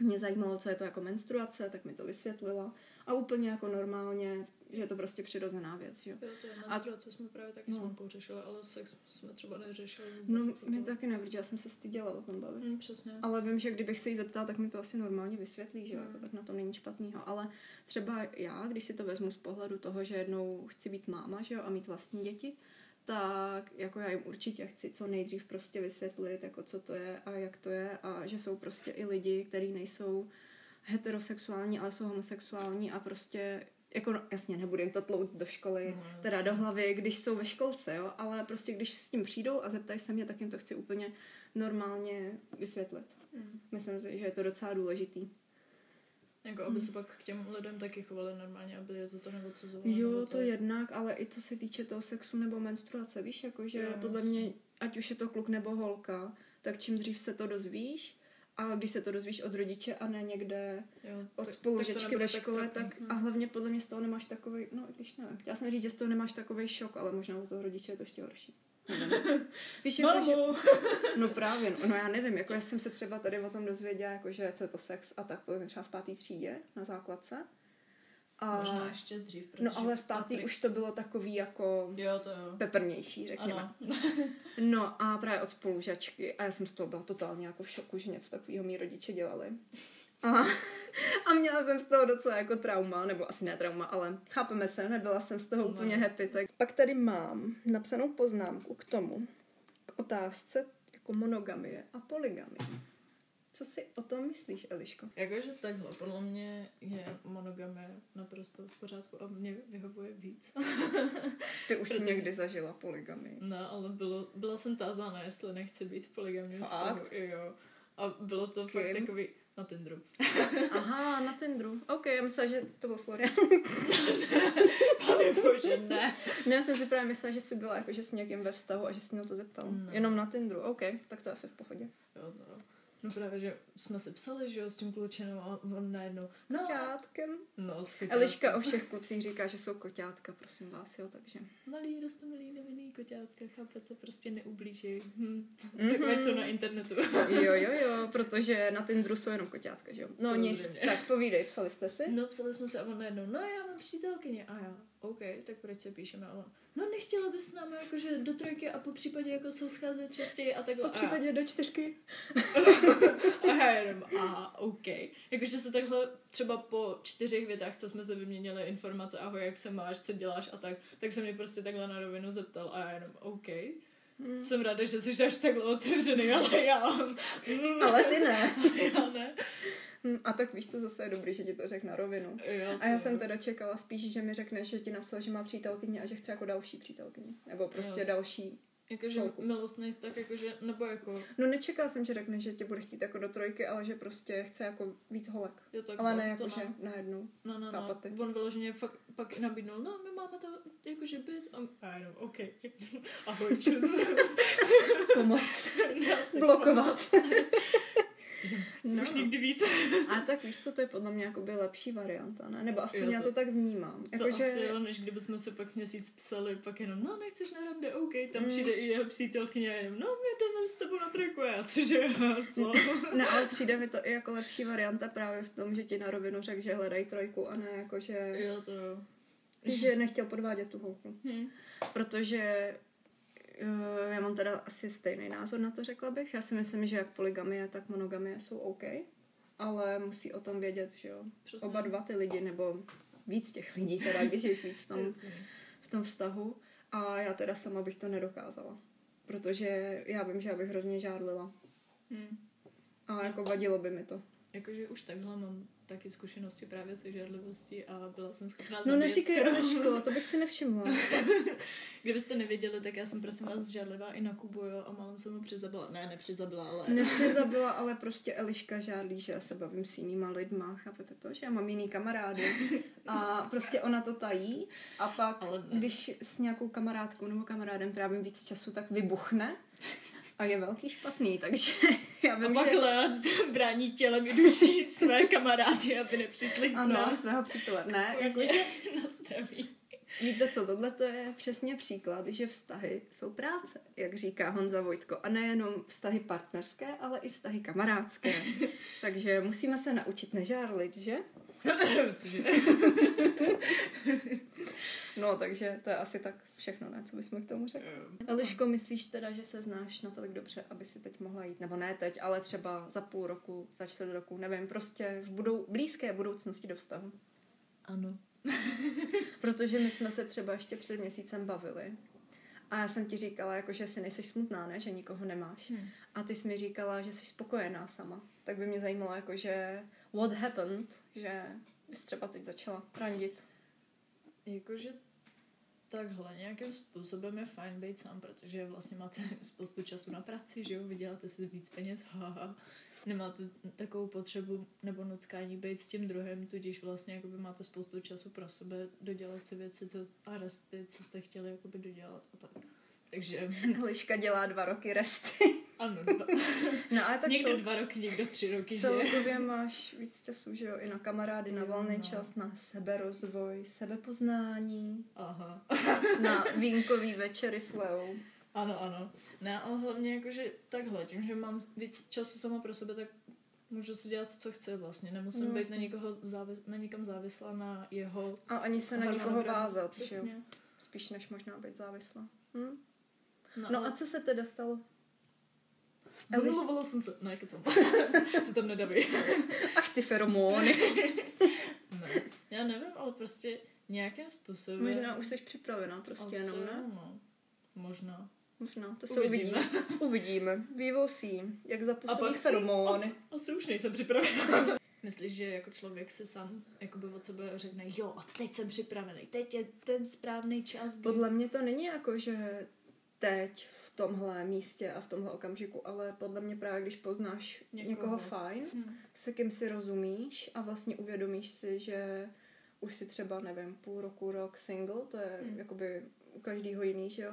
Speaker 1: mě zajímalo, co je to jako menstruace, tak mi to vysvětlila. A úplně jako normálně, že je to prostě přirozená věc, jo.
Speaker 2: Jo, to je menstruace, jsme právě taky
Speaker 1: No.
Speaker 2: s mamkou řešili, ale sex jsme třeba neřešili vůbec.
Speaker 1: No,
Speaker 2: jako
Speaker 1: mě taky ne, protože já jsem se styděla o tom bavit.
Speaker 2: Mm, přesně.
Speaker 1: Ale vím, že kdybych se jí zeptala, tak mi to asi normálně vysvětlí, že jo,
Speaker 2: Mm.
Speaker 1: jako, tak na tom není nic špatného. Ale třeba já, když si to vezmu z pohledu toho, že jednou chci být máma, že jo, a mít vlastní děti, tak jako já jim určitě chci co nejdřív prostě vysvětlit, jako co to je a jak to je a že jsou prostě i lidi, kteří nejsou heterosexuální, ale jsou homosexuální a prostě jako no, jasně nebudu jim to tlouct do školy,
Speaker 2: No,
Speaker 1: teda do hlavy, když jsou ve školce, jo, ale prostě když s tím přijdou a zeptají se mě, tak jim to chci úplně normálně vysvětlit.
Speaker 2: Mm.
Speaker 1: Myslím si, že je to docela důležitý.
Speaker 2: Jako, aby se pak k těm lidem taky chovali normálně, aby je za to neodsuzovali.
Speaker 1: Jo,
Speaker 2: nebo
Speaker 1: to jednak, ale i co se týče toho sexu nebo menstruace, víš, jakože
Speaker 2: Jo,
Speaker 1: podle mě, ať už je to kluk nebo holka, tak čím dřív se to dozvíš, a když se to dozvíš od rodiče a ne někde
Speaker 2: Jo,
Speaker 1: od
Speaker 2: tak-
Speaker 1: spolužečky
Speaker 2: tak
Speaker 1: ve škole, tak,
Speaker 2: trapný.
Speaker 1: a
Speaker 2: Hm.
Speaker 1: hlavně podle mě z toho nemáš takový, no když nevím, já jsem říct, že z toho nemáš takový šok, ale možná u toho rodiče je to ještě horší. Víš, jako, že, no právě, no, no já nevím, jako já jsem se třeba tady o tom dozvěděla, jako že co je to sex a tak, třeba v pátý třídě na základce. A...
Speaker 2: Možná ještě dřív, protože
Speaker 1: No ale v pátý
Speaker 2: Patrik-
Speaker 1: už to bylo takový jako
Speaker 2: Jo, to jo.
Speaker 1: peprnější, řekněme. No a právě od spolužačky. A já jsem z toho byla totálně jako v šoku, že něco takového mý rodiče dělali. A, a měla jsem z toho docela jako trauma, nebo asi ne trauma, ale chápeme se, nebyla jsem z toho
Speaker 2: No,
Speaker 1: úplně happy. Tak. Pak tady mám napsanou poznámku k tomu, k otázce jako monogamie a polygamie. Co si o tom myslíš, Eliško?
Speaker 2: Jakože takhle, podle mě je monogamie naprosto v pořádku a mě vyhovuje víc.
Speaker 1: Ty už jsi
Speaker 2: Protože-
Speaker 1: někdy zažila polygamii.
Speaker 2: No, ale bylo, byla jsem tázána, jestli nechci být v polygamním vztahu. Jo. A bylo to
Speaker 1: Kým?
Speaker 2: fakt takový na Tinderu.
Speaker 1: Aha, na Tinderu. OK, já myslela, že to byl Florian.
Speaker 2: Pane bože, ne.
Speaker 1: Ne, já jsem si právě myslela, že jsi byla jako, že jsi někým ve vztahu a že jsi na to zeptal.
Speaker 2: Ne.
Speaker 1: Jenom na Tinderu, OK, tak to je asi v pohodě.
Speaker 2: Jo, no. No právě, že jsme si psali, že jo, s tím klučenou a on najednou, no,
Speaker 1: Koťátkem.
Speaker 2: no, s koťátkem.
Speaker 1: Eliška o všech klucích říká, že jsou koťátka, prosím vás, jo, takže.
Speaker 2: Malý, rostomilý, nevinný koťátka, chápete, prostě neublíží. Hm.
Speaker 1: Mhm.
Speaker 2: Takové, co na internetu.
Speaker 1: Jo, jo, jo, protože na Tinderu jsou jenom koťátka, že jo. No nic,
Speaker 2: Samozřejmě.
Speaker 1: tak povídej, psali jste si?
Speaker 2: No, psali jsme se a on najednou, no já mám přítelkyně. A já, OK, tak proč se píšeme? A no nechtěla bys s námi jakože do trojky a po případě jako se scházet častěji a takhle.
Speaker 1: Po případě do čtyřky.
Speaker 2: A já jenom, aha, OK. Jakože se takhle třeba po čtyřech větách, co jsme se vyměnili informace, ahoj, jak se máš, co děláš a tak, tak se mě prostě takhle na rovinu zeptal a já jenom, OK.
Speaker 1: Hmm.
Speaker 2: Jsem ráda, že jsi až takhle otevřený, ale já,
Speaker 1: Ale ty ne.
Speaker 2: já ne.
Speaker 1: Hm, A tak víš, to zase je dobrý, že ti to řekl na rovinu.
Speaker 2: Jo,
Speaker 1: A já jsem teda čekala spíš, že mi řekne, že ti napsal, že má přítelkyni a že chce jako další přítelkyni. Nebo prostě
Speaker 2: Jo.
Speaker 1: další.
Speaker 2: Jakože milostný vztah, jakože, nebo jako,
Speaker 1: No nečekala jsem, že řekne, že tě bude chtít jako do trojky, ale že prostě chce jako víc holek.
Speaker 2: jo, tak
Speaker 1: Ale ne
Speaker 2: to
Speaker 1: jako, že najednou.
Speaker 2: No, no, no. On vyloženě fakt pak i nabídnul, no, my máme to jakože byt. A a jenom, OK. Ahoj, čus.
Speaker 1: Pomoc. Blokovat.
Speaker 2: No. Už nikdy víc.
Speaker 1: A tak víš co, to je podle mě jakoby lepší varianta, ne? Nebo aspoň
Speaker 2: Jo,
Speaker 1: já
Speaker 2: to-
Speaker 1: to tak vnímám.
Speaker 2: To
Speaker 1: Jako,
Speaker 2: asi
Speaker 1: že...
Speaker 2: jo, než kdybychom se pak měsíc psali, pak jenom, no, nechceš na rande, OK, tam
Speaker 1: Mm.
Speaker 2: přijde i jeho přítelkyně a jenom, no, my jdeme s tebou na trojku, já, cože, co?
Speaker 1: Ne, ale přijde mi to i jako lepší varianta právě v tom, že ti na rovinu řekl, že hledaj trojku a ne jako, že,
Speaker 2: jo, to jo.
Speaker 1: že nechtěl podvádět tu holku.
Speaker 2: Hm.
Speaker 1: Protože já mám teda asi stejný názor na to, řekla bych. Já si myslím, že jak polygamie, tak monogamie jsou OK, ale musí o tom vědět, že jo,
Speaker 2: Přesně.
Speaker 1: oba dva ty lidi, nebo víc těch lidí, teda když je víc v tom, v tom vztahu. A já teda sama bych to nedokázala. Protože já vím, že já bych hrozně žádlila.
Speaker 2: Hm.
Speaker 1: A jako vadilo by mi to.
Speaker 2: Jakože už takhle mám taky zkušenosti právě se žádlivostí a byla jsem schopná
Speaker 1: No
Speaker 2: zabít
Speaker 1: neříkej
Speaker 2: skoro-
Speaker 1: Eliško, to bych si nevšimla.
Speaker 2: Kdybyste nevěděli, tak já jsem prosím vás žádlivá i na Kubu, jo, a malem jsem ho přizabila. Ne, nepřizabila, ale...
Speaker 1: Nepřezabila, ale prostě Eliška žádlí, že já se bavím s jinýma lidma, chápete to? Že já mám jiný kamarády a prostě ona to tají a pak,
Speaker 2: Ale ne.
Speaker 1: když s nějakou kamarádkou nebo kamarádem trávím víc času, tak vybuchne a je velký špatný, takže já
Speaker 2: A
Speaker 1: vím,
Speaker 2: pak
Speaker 1: že...
Speaker 2: Lea brání tělem i duší své kamarády, aby nepřišli k
Speaker 1: Ano,
Speaker 2: nám.
Speaker 1: svého přítele. Ne,
Speaker 2: Jako,
Speaker 1: jakože,
Speaker 2: na zdraví.
Speaker 1: víte co, tohle to je přesně příklad, že vztahy jsou práce, jak říká Honza Vojtko. A nejenom vztahy partnerské, ale i vztahy kamarádské. Takže musíme se naučit nežárlit, že?
Speaker 2: Cože?
Speaker 1: No, takže to je asi tak všechno, ne? Co bychom k tomu řekli? Eliško, myslíš teda, že se znáš natolik dobře, aby si teď mohla jít? Nebo ne teď, ale třeba za půl roku, za čtvrt roku, nevím, prostě v budou, blízké budoucnosti do vztahu.
Speaker 2: Ano.
Speaker 1: Protože my jsme se třeba ještě před měsícem bavili. A já jsem ti říkala, jako, že si nejseš smutná, ne? Že nikoho nemáš.
Speaker 2: Hm.
Speaker 1: A ty jsi mi říkala, že jsi spokojená sama. Tak by mě zajímalo, jako, že what happened, že bys třeba teď začala randit.
Speaker 2: Jakože takhle nějakým způsobem je fajn být sám, protože vlastně máte spoustu času na práci, že jo, vyděláte si víc peněz, haha. Nemáte takovou potřebu nebo nutkání být s tím druhým, tudíž vlastně jakoby máte spoustu času pro sebe dodělat si věci co, a resty, co jste chtěli jakoby dodělat a tak. Takže
Speaker 1: Liška dělá dva roky resty.
Speaker 2: Ano, dva,
Speaker 1: No ale tak
Speaker 2: někdo
Speaker 1: cel,
Speaker 2: dva roky, někdo tři roky, že?
Speaker 1: celkově máš víc času, že jo, i na kamarády, na volný
Speaker 2: no.
Speaker 1: čas, na seberozvoj, sebepoznání,
Speaker 2: Aha.
Speaker 1: na vínkový večery s Leou.
Speaker 2: Ano, ano. Ne, ale hlavně jakože takhle, tím, že mám víc času sama pro sebe, tak Můžu si dělat, co chci vlastně. Nemusím
Speaker 1: No,
Speaker 2: být
Speaker 1: jasně.
Speaker 2: na, někoho závis, na někom závislá na jeho
Speaker 1: A ani se na nikoho
Speaker 2: harmonogramu.
Speaker 1: vázat?
Speaker 2: Přesně.
Speaker 1: Spíš než možná být závislá. Hm?
Speaker 2: No,
Speaker 1: No
Speaker 2: ale
Speaker 1: a co se teda stalo?
Speaker 2: Zamilovala jsem se. Ne, kecam. to tam nedaví.
Speaker 1: Ach ty feromóny.
Speaker 2: ne. Já nevím, ale prostě nějakým způsobem...
Speaker 1: Možná už jsi připravená prostě
Speaker 2: Asi
Speaker 1: jenom, ne?
Speaker 2: No. Možná.
Speaker 1: Možná, to se
Speaker 2: Uvidíme.
Speaker 1: uvidíme. Uvidíme. We will see. Jak zapůsobí feromóny.
Speaker 2: Asi, asi už nejsem připravená. Myslíš, že jako člověk si sám jakoby od sebe řekne, jo, a teď jsem připravený, teď je ten správný čas. kdy-
Speaker 1: Podle mě to není jako, že teď v tomhle místě a v tomhle okamžiku, ale podle mě právě, když poznáš někoho,
Speaker 2: Někoho.
Speaker 1: fajn,
Speaker 2: Hm.
Speaker 1: se kým si rozumíš a vlastně uvědomíš si, že už si třeba, nevím, půl roku, rok single, to je
Speaker 2: Hmm.
Speaker 1: jakoby u každého jiný, že jo,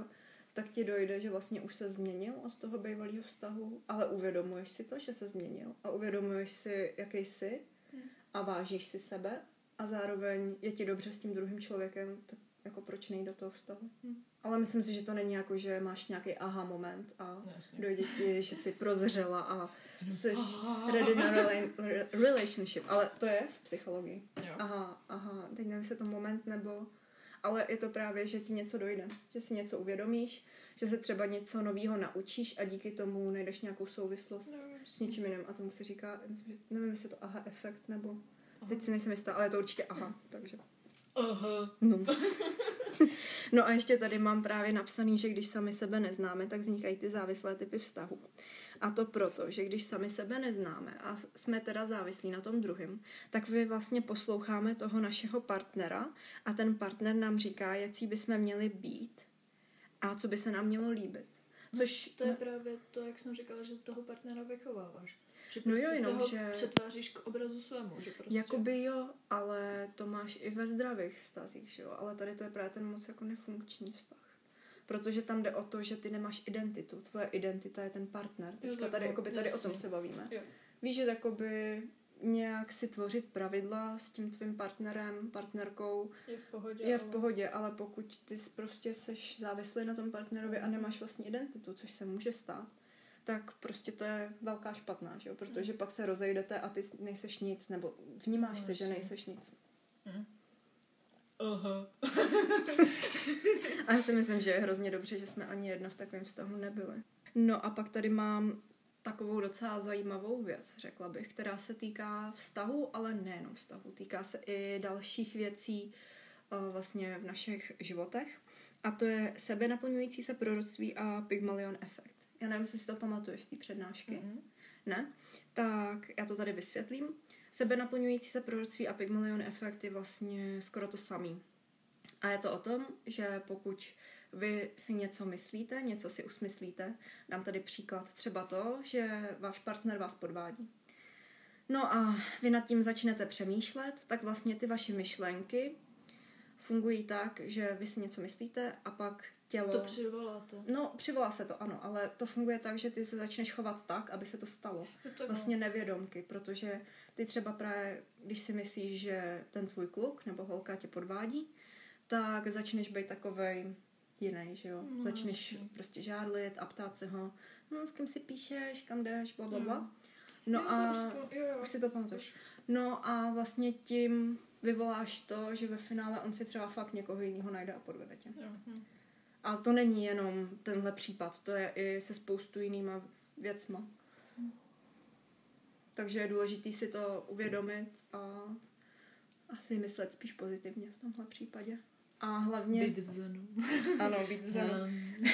Speaker 1: tak ti dojde, že vlastně už se změnil od toho bývalého vztahu, ale uvědomuješ si to, že se změnil a uvědomuješ si, jaký jsi
Speaker 2: Hmm.
Speaker 1: a vážíš si sebe a zároveň je ti dobře s tím druhým člověkem, tak jako proč nejít do toho vztahu.
Speaker 2: Hmm.
Speaker 1: Ale myslím si, že to není jako, že máš nějaký aha moment a
Speaker 2: No, Jasně.
Speaker 1: dojde ti, že jsi prozřela a jsi
Speaker 2: Aha.
Speaker 1: ready na rela- re- relationship. Ale to je v psychologii.
Speaker 2: Jo.
Speaker 1: Aha, aha, teď nevím, jestli je to moment nebo... Ale je to právě, že ti něco dojde. Že si něco uvědomíš, že se třeba něco nového naučíš a díky tomu najdeš nějakou souvislost
Speaker 2: No,
Speaker 1: s něčím jiným. A tomu se říká, myslím, že, nevím, jestli je to aha efekt nebo...
Speaker 2: Aha.
Speaker 1: Teď si nejsem jistá, ale je to určitě aha. Takže...
Speaker 2: Aha.
Speaker 1: No. no a ještě tady mám právě napsaný, že když sami sebe neznáme, tak vznikají ty závislé typy vztahu. A to proto, že když sami sebe neznáme a jsme teda závislí na tom druhém, tak my vlastně posloucháme toho našeho partnera a ten partner nám říká, jaký bychom měli být a co by se nám mělo líbit. Což
Speaker 2: To je právě to, jak jsem říkala, že toho partnera vychováváš. Že
Speaker 1: No jo,
Speaker 2: prostě
Speaker 1: jenom,
Speaker 2: se ho
Speaker 1: že-
Speaker 2: přetváříš k obrazu svému, že prostě...
Speaker 1: Jakoby jo, ale to máš i ve zdravých vztazích, že jo? Ale tady to je právě ten moc jako nefunkční vztah. Protože tam jde o to, že ty nemáš identitu. Tvoje identita je ten partner. Teďka tady, jakoby tady o tom se bavíme.
Speaker 2: Jo.
Speaker 1: Víš, že jakoby nějak si tvořit pravidla s tím tvým partnerem, partnerkou
Speaker 2: Je v pohodě.
Speaker 1: je v
Speaker 2: ale-
Speaker 1: pohodě, ale pokud ty prostě seš závislý na tom partnerovi a nemáš vlastní identitu, což se může stát, tak prostě to je velká špatná, že jo? Protože pak se rozejdete a ty nejseš nic, nebo vnímáš
Speaker 2: No,
Speaker 1: se, že nejseš nic.
Speaker 2: Hm. Aha.
Speaker 1: A já si myslím, že je hrozně dobře, že jsme ani jedno v takovém vztahu nebyli. No a pak tady mám takovou docela zajímavou věc, řekla bych, která se týká vztahu, ale nejenom vztahu. Týká se i dalších věcí uh, vlastně v našich životech. A to je sebenaplňující se proroctví a Pygmalion efekt. Já nevím, jestli si to pamatuješ z té přednášky.
Speaker 2: Mhm.
Speaker 1: Ne? Tak já to tady vysvětlím. Sebenaplňující se proroctví a Pygmalion efekt je vlastně skoro to samý. A je to o tom, že pokud vy si něco myslíte, něco si usmyslíte, dám tady příklad třeba to, že váš partner vás podvádí. No a vy nad tím začnete přemýšlet, tak vlastně ty vaše myšlenky fungují tak, že vy si něco myslíte a pak tělo...
Speaker 2: To přivolá to.
Speaker 1: No, přivolá se to, ano, ale to funguje tak, že ty se začneš chovat tak, aby se to stalo.
Speaker 2: Je to
Speaker 1: Vlastně nevědomky, protože ty třeba právě, když si myslíš, že ten tvůj kluk nebo holka tě podvádí, tak začneš být takovej jiný, že jo?
Speaker 2: No,
Speaker 1: začneš
Speaker 2: jasně.
Speaker 1: prostě žádlit a ptát se ho, no, s kým si píšeš, kam jdeš, bla, bla, bla.
Speaker 2: Mm.
Speaker 1: No
Speaker 2: Jo,
Speaker 1: a
Speaker 2: to už spo- jo, jo.
Speaker 1: už si to pamatuješ. No a vlastně tím vyvoláš to, že ve finále on si třeba fakt někoho jiného najde a podvede tě.
Speaker 2: Jo, hm.
Speaker 1: A to není jenom tenhle případ, to je i se spoustu jinýma věcma. Takže je důležité si to uvědomit a asi myslet spíš pozitivně v tomhle případě. A hlavně...
Speaker 2: Být v zenu.
Speaker 1: Ano, být v zenu.
Speaker 2: Um,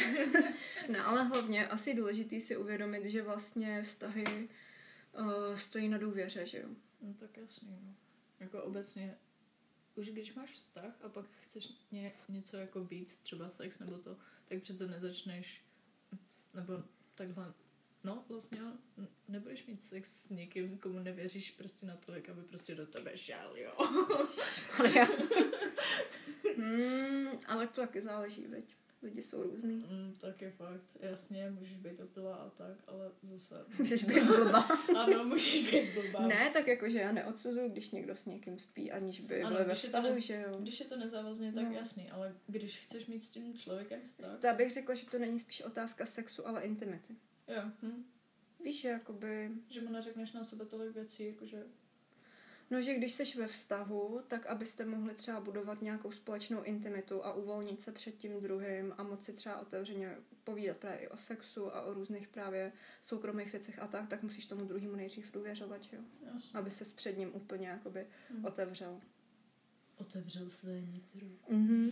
Speaker 1: Ne, ale hlavně asi důležitý si uvědomit, že vlastně vztahy uh, stojí na důvěře, že jo?
Speaker 2: no tak jasně, no. Jako obecně, už když máš vztah a pak chceš ně, něco jako víc, třeba sex nebo to, tak přece nezačneš, nebo takhle, no vlastně nebudeš mít sex s někým, komu nevěříš prostě natolik, aby prostě do tebe žal, jo.
Speaker 1: hmm, ale to taky záleží, veď. Lidi jsou různý.
Speaker 2: Mm, tak je fakt, jasně, můžeš být opila a tak, ale zase...
Speaker 1: Můžeš být blbá.
Speaker 2: Ano, můžeš být blbá.
Speaker 1: Ne, tak jakože já neodsuzuju, když někdo s někým spí, aniž by
Speaker 2: Ano,
Speaker 1: byli ve
Speaker 2: když je to
Speaker 1: vztahu,
Speaker 2: nez-
Speaker 1: že jo.
Speaker 2: Když je to nezávazně, tak
Speaker 1: No.
Speaker 2: jasný, ale když chceš mít s tím člověkem vztah,
Speaker 1: Já bych řekla, že to není spíš otázka sexu, ale intimity.
Speaker 2: jo, hm.
Speaker 1: víš, že jakoby...
Speaker 2: Že mu neřekneš na sebe tolik věcí, jakože...
Speaker 1: No, že když jsi ve vztahu, tak abyste mohli třeba budovat nějakou společnou intimitu a uvolnit se před tím druhým a moci třeba otevřeně povídat právě i o sexu a o různých právě soukromých věcech a tak, tak musíš tomu druhému nejdřív důvěřovat, jo?
Speaker 2: Jasně.
Speaker 1: Aby se před ním úplně jakoby
Speaker 2: Mm.
Speaker 1: otevřel.
Speaker 2: Otevřel své nitro.
Speaker 1: Mhm.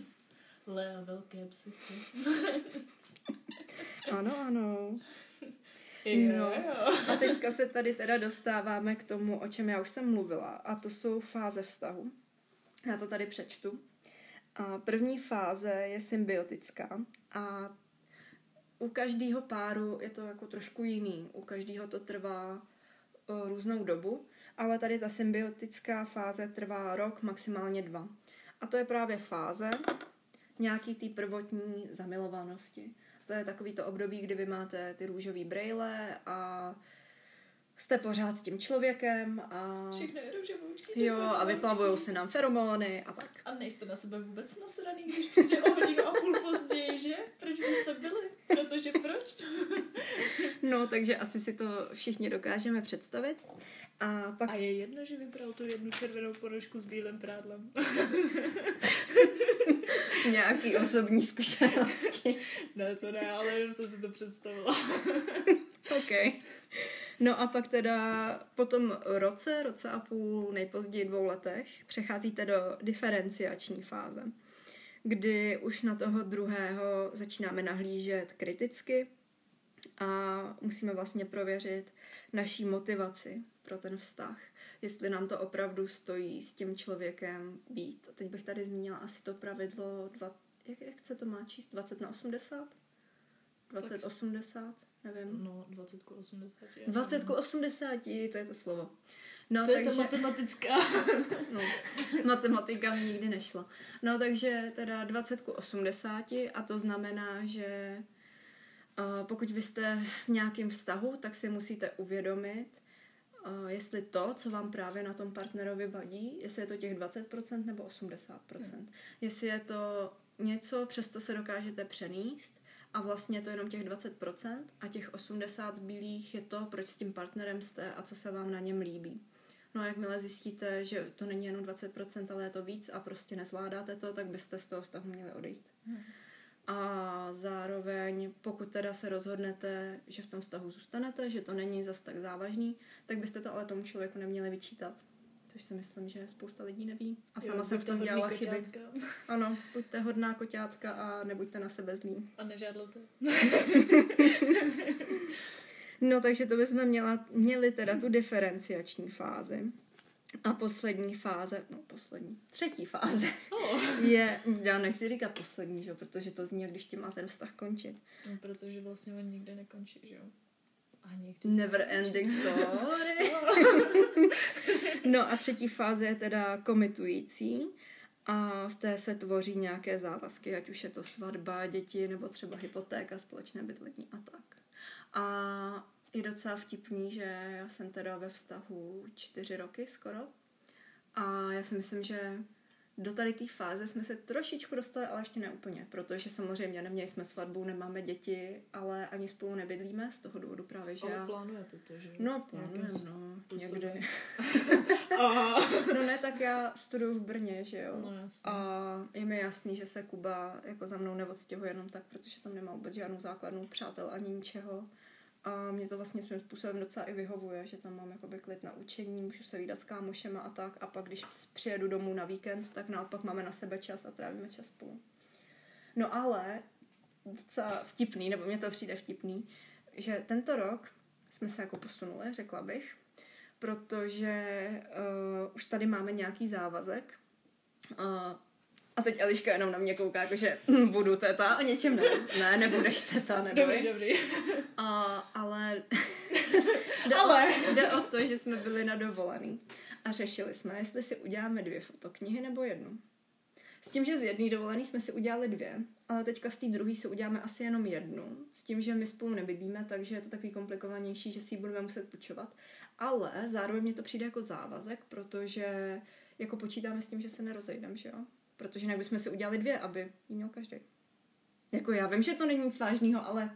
Speaker 2: Lea velké psycho.
Speaker 1: Ano, ano.
Speaker 2: Jo,
Speaker 1: No.
Speaker 2: jo.
Speaker 1: A teďka se tady teda dostáváme k tomu, o čem já už jsem mluvila, a to jsou fáze vztahu. Já to tady přečtu. A první fáze je symbiotická a u každého páru je to jako trošku jiný. U každého to trvá o, různou dobu, ale tady ta symbiotická fáze trvá rok, maximálně dva. A to je právě fáze nějaký té prvotní zamilovanosti. To je takový to období, kdy vy máte ty růžové brejle a jste pořád s tím člověkem a
Speaker 2: Všechno je růžovoučky.
Speaker 1: jo, a vyplavují se nám feromony a tak.
Speaker 2: A nejste na sebe vůbec nasraný, když přijde o hodinu a půl později, že? Proč byste byli? Protože proč?
Speaker 1: No, takže asi si to všichni dokážeme představit. A pak
Speaker 2: A je jedno, že vybral tu jednu červenou ponožku s bílým prádlem.
Speaker 1: nějaký osobní zkušenosti.
Speaker 2: ne, to ne, ale jenom jsem si to představila.
Speaker 1: OK. No a pak teda po tom roce, roce a půl, nejpozději dvou letech, přecházíte do diferenciační fáze, kdy už na toho druhého začínáme nahlížet kriticky a musíme vlastně prověřit naší motivaci pro ten vztah, jestli nám to opravdu stojí s tím člověkem být. A teď bych tady zmínila asi to pravidlo, dva, jak, jak se to má číst, 20 na 80? 20,
Speaker 2: Tak.
Speaker 1: 80? Nevím.
Speaker 2: No, 20 k 80. je.
Speaker 1: 20 ku 80, to je to slovo. No,
Speaker 2: To je
Speaker 1: takže,
Speaker 2: ta matematická.
Speaker 1: no, matematika mi nikdy nešla. No, takže teda 20 ku 80 a to znamená, že uh, pokud vy jste v nějakém vztahu, tak si musíte uvědomit, jestli to, co vám právě na tom partnerovi vadí, jestli je to těch 20% nebo 80%. Hmm. Jestli je to něco, přes co se dokážete přenést a vlastně je to jenom těch 20% a těch 80 zbylých je to, proč s tím partnerem jste a co se vám na něm líbí. No a jakmile zjistíte, že to není jenom 20%, ale je to víc a prostě nezvládáte to, tak byste z toho vztahu měli odejít.
Speaker 2: Hmm.
Speaker 1: A zároveň, pokud teda se rozhodnete, že v tom vztahu zůstanete, že to není zas tak závažný, tak byste to ale tomu člověku neměli vyčítat. Což si myslím, že spousta lidí neví. A sama
Speaker 2: Jo,
Speaker 1: jsem v tom dělala chyby.
Speaker 2: koťátka
Speaker 1: Ano, buďte hodná koťátka a nebuďte na sebe zlí.
Speaker 2: A nežádlete.
Speaker 1: No, takže to bychom měla, měli teda tu diferenciační fázi. A poslední fáze, no poslední, třetí fáze
Speaker 2: Oh.
Speaker 1: je, já nechci říkat poslední, že? protože to zní, když tím má ten vztah končit.
Speaker 2: No, protože vlastně on nikdy nekončí, že jo? A někdy se
Speaker 1: Never ending story. No a třetí fáze je teda komitující a v té se tvoří nějaké závazky, ať už je to svatba, děti nebo třeba hypotéka, společné bydlení a tak. A je docela vtipný, že já jsem teda ve vztahu čtyři roky skoro a já si myslím, že do tady té fáze jsme se trošičku dostali, ale ještě ne úplně, protože samozřejmě neměli jsme svatbu, nemáme děti, ale ani spolu nebydlíme, z toho důvodu právě, že
Speaker 2: Ale
Speaker 1: já...
Speaker 2: plánujete to, že?
Speaker 1: No, plánujeme, no, někdy. No ne, tak já studuju v Brně, že jo.
Speaker 2: No.
Speaker 1: A je mi jasný, že se Kuba jako za mnou neodstěhuje jenom tak, protože tam nemá vůbec žádnou základnou přátel ani ničeho. A mě to vlastně svým způsobem docela i vyhovuje, že tam mám jakoby klid na učení, můžu se výdat s kámošema a tak. A pak, když přijedu domů na víkend, tak naopak máme na sebe čas a trávíme čas spolu. No ale docela vtipný, nebo mně to přijde vtipný, že tento rok jsme se jako posunuli, řekla bych, protože uh, už tady máme nějaký závazek. Uh, a teď Eliška jenom na mě kouká, jakože hm, budu teta a něčem ne. Ne, nebudeš teta,
Speaker 2: Dobrý,
Speaker 1: neboj.
Speaker 2: dobrý.
Speaker 1: A, ale jde,
Speaker 2: Ale.
Speaker 1: O, jde o to, že jsme byli na dovolený a řešili jsme, jestli si uděláme dvě fotoknihy nebo jednu. S tím, že z jedné dovolený jsme si udělali dvě, ale teďka z té druhé si uděláme asi jenom jednu. S tím, že my spolu nebydlíme, takže je to takový komplikovanější, že si ji budeme muset půjčovat. Ale zároveň mě to přijde jako závazek, protože jako počítáme s tím, že se nerozejdeme, že jo? Protože jinak bychom si udělali dvě, aby ji měl každý. Jako já vím, že to není nic vážného, ale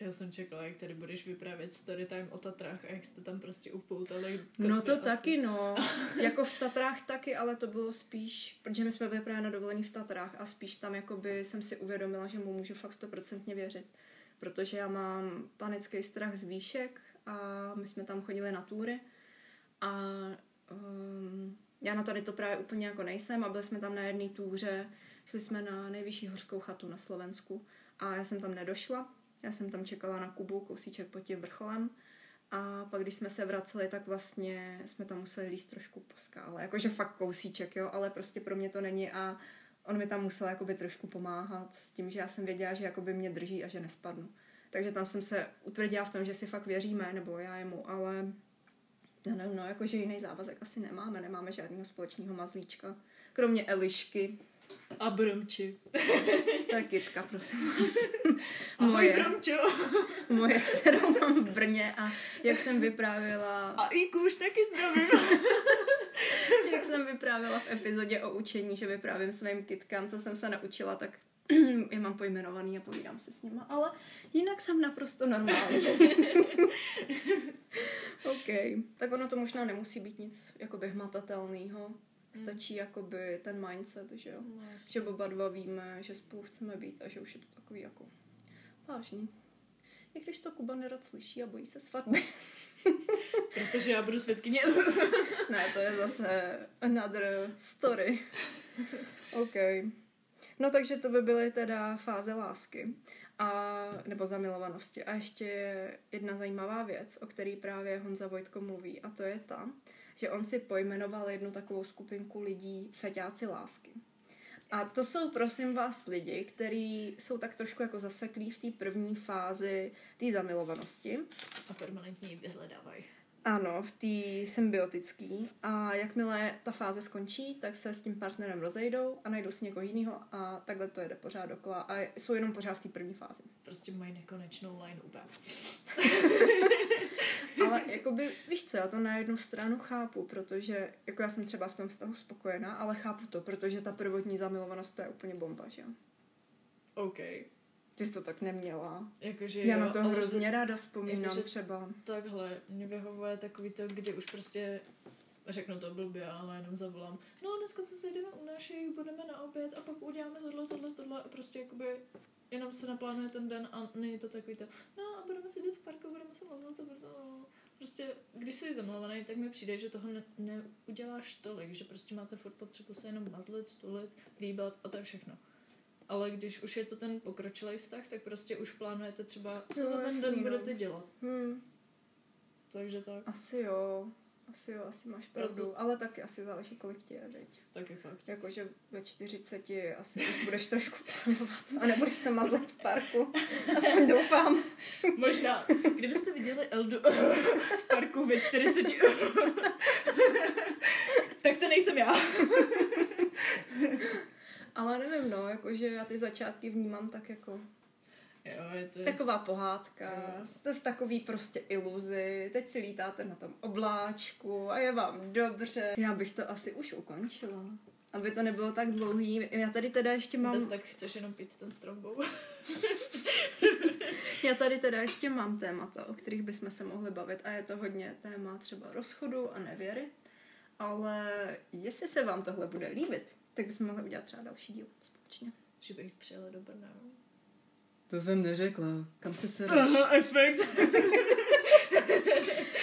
Speaker 2: Já jsem čekala, jak tady budeš vyprávět story time o Tatrách a jak jste tam prostě upoutali.
Speaker 1: No to taky, no. jako v Tatrách taky, ale to bylo spíš, protože my jsme byli právě na dovolení v Tatrách a spíš tam jakoby jsem si uvědomila, že mu můžu fakt stoprocentně věřit. Protože já mám panický strach z výšek a my jsme tam chodili na túry a um, já na tady to právě úplně jako nejsem a byli jsme tam na jedné túře, šli jsme na nejvyšší horskou chatu na Slovensku a já jsem tam nedošla, já jsem tam čekala na Kubu, kousíček pod tím vrcholem a pak, když jsme se vraceli, tak vlastně jsme tam museli líst trošku po skále. Jakože fakt kousíček, jo, ale prostě pro mě to není a on mi tam musel jakoby trošku pomáhat s tím, že já jsem věděla, že jakoby mě drží a že nespadnu. Takže tam jsem se utvrdila v tom, že si fakt věříme, nebo já jemu, ale já nevím, no, jakože jiný závazek asi nemáme, nemáme žádného společného mazlíčka, kromě Elišky.
Speaker 2: A Bromči.
Speaker 1: To je kytka, prosím vás.
Speaker 2: Ahoj, moje, Bromčo.
Speaker 1: moje, kterou mám v Brně a jak jsem vyprávěla...
Speaker 2: A i kůž taky zdravím.
Speaker 1: jak jsem vyprávěla v epizodě o učení, že vyprávím svým kytkám, co jsem se naučila, tak je mám pojmenovaný a povídám se s nima, ale jinak jsem naprosto normální. OK, tak ono to možná nemusí být nic jakoby hmatatelného. Hmm. Stačí jakoby ten mindset, že jo. No, že oba dva víme, že spolu chceme být a že už je to takový jako vážný. I když to Kuba nerad slyší a bojí se svatby.
Speaker 2: Protože já budu svědkyně.
Speaker 1: ne, to je zase another story. OK. No takže to by byly teda fáze lásky a, nebo zamilovanosti. A ještě jedna zajímavá věc, o který právě Honza Vojtko mluví, a to je ta, že on si pojmenoval jednu takovou skupinku lidí feťáci lásky. A to jsou, prosím vás, lidi, kteří jsou tak trošku jako zaseklí v té první fázi té zamilovanosti.
Speaker 2: A permanentně vyhledávají.
Speaker 1: Ano, v té symbiotické. A jakmile ta fáze skončí, tak se s tím partnerem rozejdou a najdou si někoho jiného a takhle to jede pořád dokola a jsou jenom pořád v té první fázi.
Speaker 2: Prostě mají nekonečnou line up.
Speaker 1: Ale jakoby, víš co, já to na jednu stranu chápu, protože jako já jsem třeba v tom vztahu spokojená, ale chápu to, protože ta prvotní zamilovanost to je úplně bomba, že jo?
Speaker 2: OK.
Speaker 1: Ty jsi to tak neměla.
Speaker 2: Jakože
Speaker 1: Já jo, na to hrozně ráda vzpomínám jakože třeba.
Speaker 2: Takhle, mě vyhovuje takový to, kdy už prostě řeknu to blbě, ale jenom zavolám. No, dneska se sejdeme u našich, budeme na oběd a pak uděláme tohle, tohle, tohle a prostě jakoby jenom se naplánuje ten den a není to takový to, no a budeme sedět v parku, budeme se mazlat, to no. Prostě, když jsi zamluvený, tak mi přijde, že toho ne- neuděláš tolik, že prostě máte furt potřebu se jenom mazlit, tulit, líbat a to je všechno. Ale když už je to ten pokročilý vztah, tak prostě už plánujete třeba, co no, za ten jasný, den no. budete dělat. Hmm. Takže tak.
Speaker 1: Asi jo. Asi jo, asi máš pravdu, Proto... ale taky asi záleží, kolik tě je, veď.
Speaker 2: Taky fakt.
Speaker 1: Jakože ve 40 asi už budeš trošku plánovat a nebudeš se mazlet v parku. Aspoň doufám.
Speaker 2: Možná. Kdybyste viděli Eldu v parku ve 40, tak to nejsem já.
Speaker 1: Ale nevím, no, jakože já ty začátky vnímám tak jako
Speaker 2: Jo, je to
Speaker 1: Taková pohádka, jo. jste v takový prostě iluzi, teď si lítáte na tom obláčku a je vám dobře. Já bych to asi už ukončila. Aby to nebylo tak dlouhý. Já tady teda ještě mám...
Speaker 2: Bez tak chceš jenom pít ten strombou.
Speaker 1: Já tady teda ještě mám témata, o kterých bychom se mohli bavit a je to hodně téma třeba rozchodu a nevěry. Ale jestli se vám tohle bude líbit, tak bychom mohli udělat třeba další díl společně.
Speaker 2: Že bych přijela do Brna.
Speaker 1: To jsem neřekla. Kam jsi se
Speaker 2: Aha, efekt.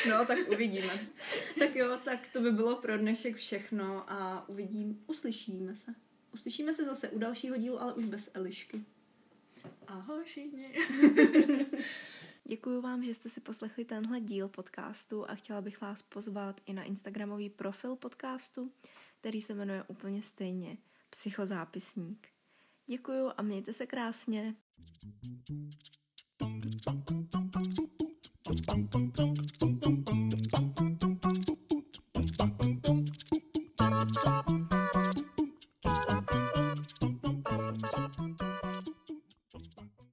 Speaker 1: no, tak uvidíme. Tak jo, tak to by bylo pro dnešek všechno a uvidím, uslyšíme se. Uslyšíme se zase u dalšího dílu, ale už bez Elišky.
Speaker 2: Ahoj všichni.
Speaker 1: Děkuji vám, že jste si poslechli tenhle díl podcastu a chtěla bych vás pozvat i na Instagramový profil podcastu, který se jmenuje úplně stejně Psychozápisník. Děkuji a mějte se krásně. Thank.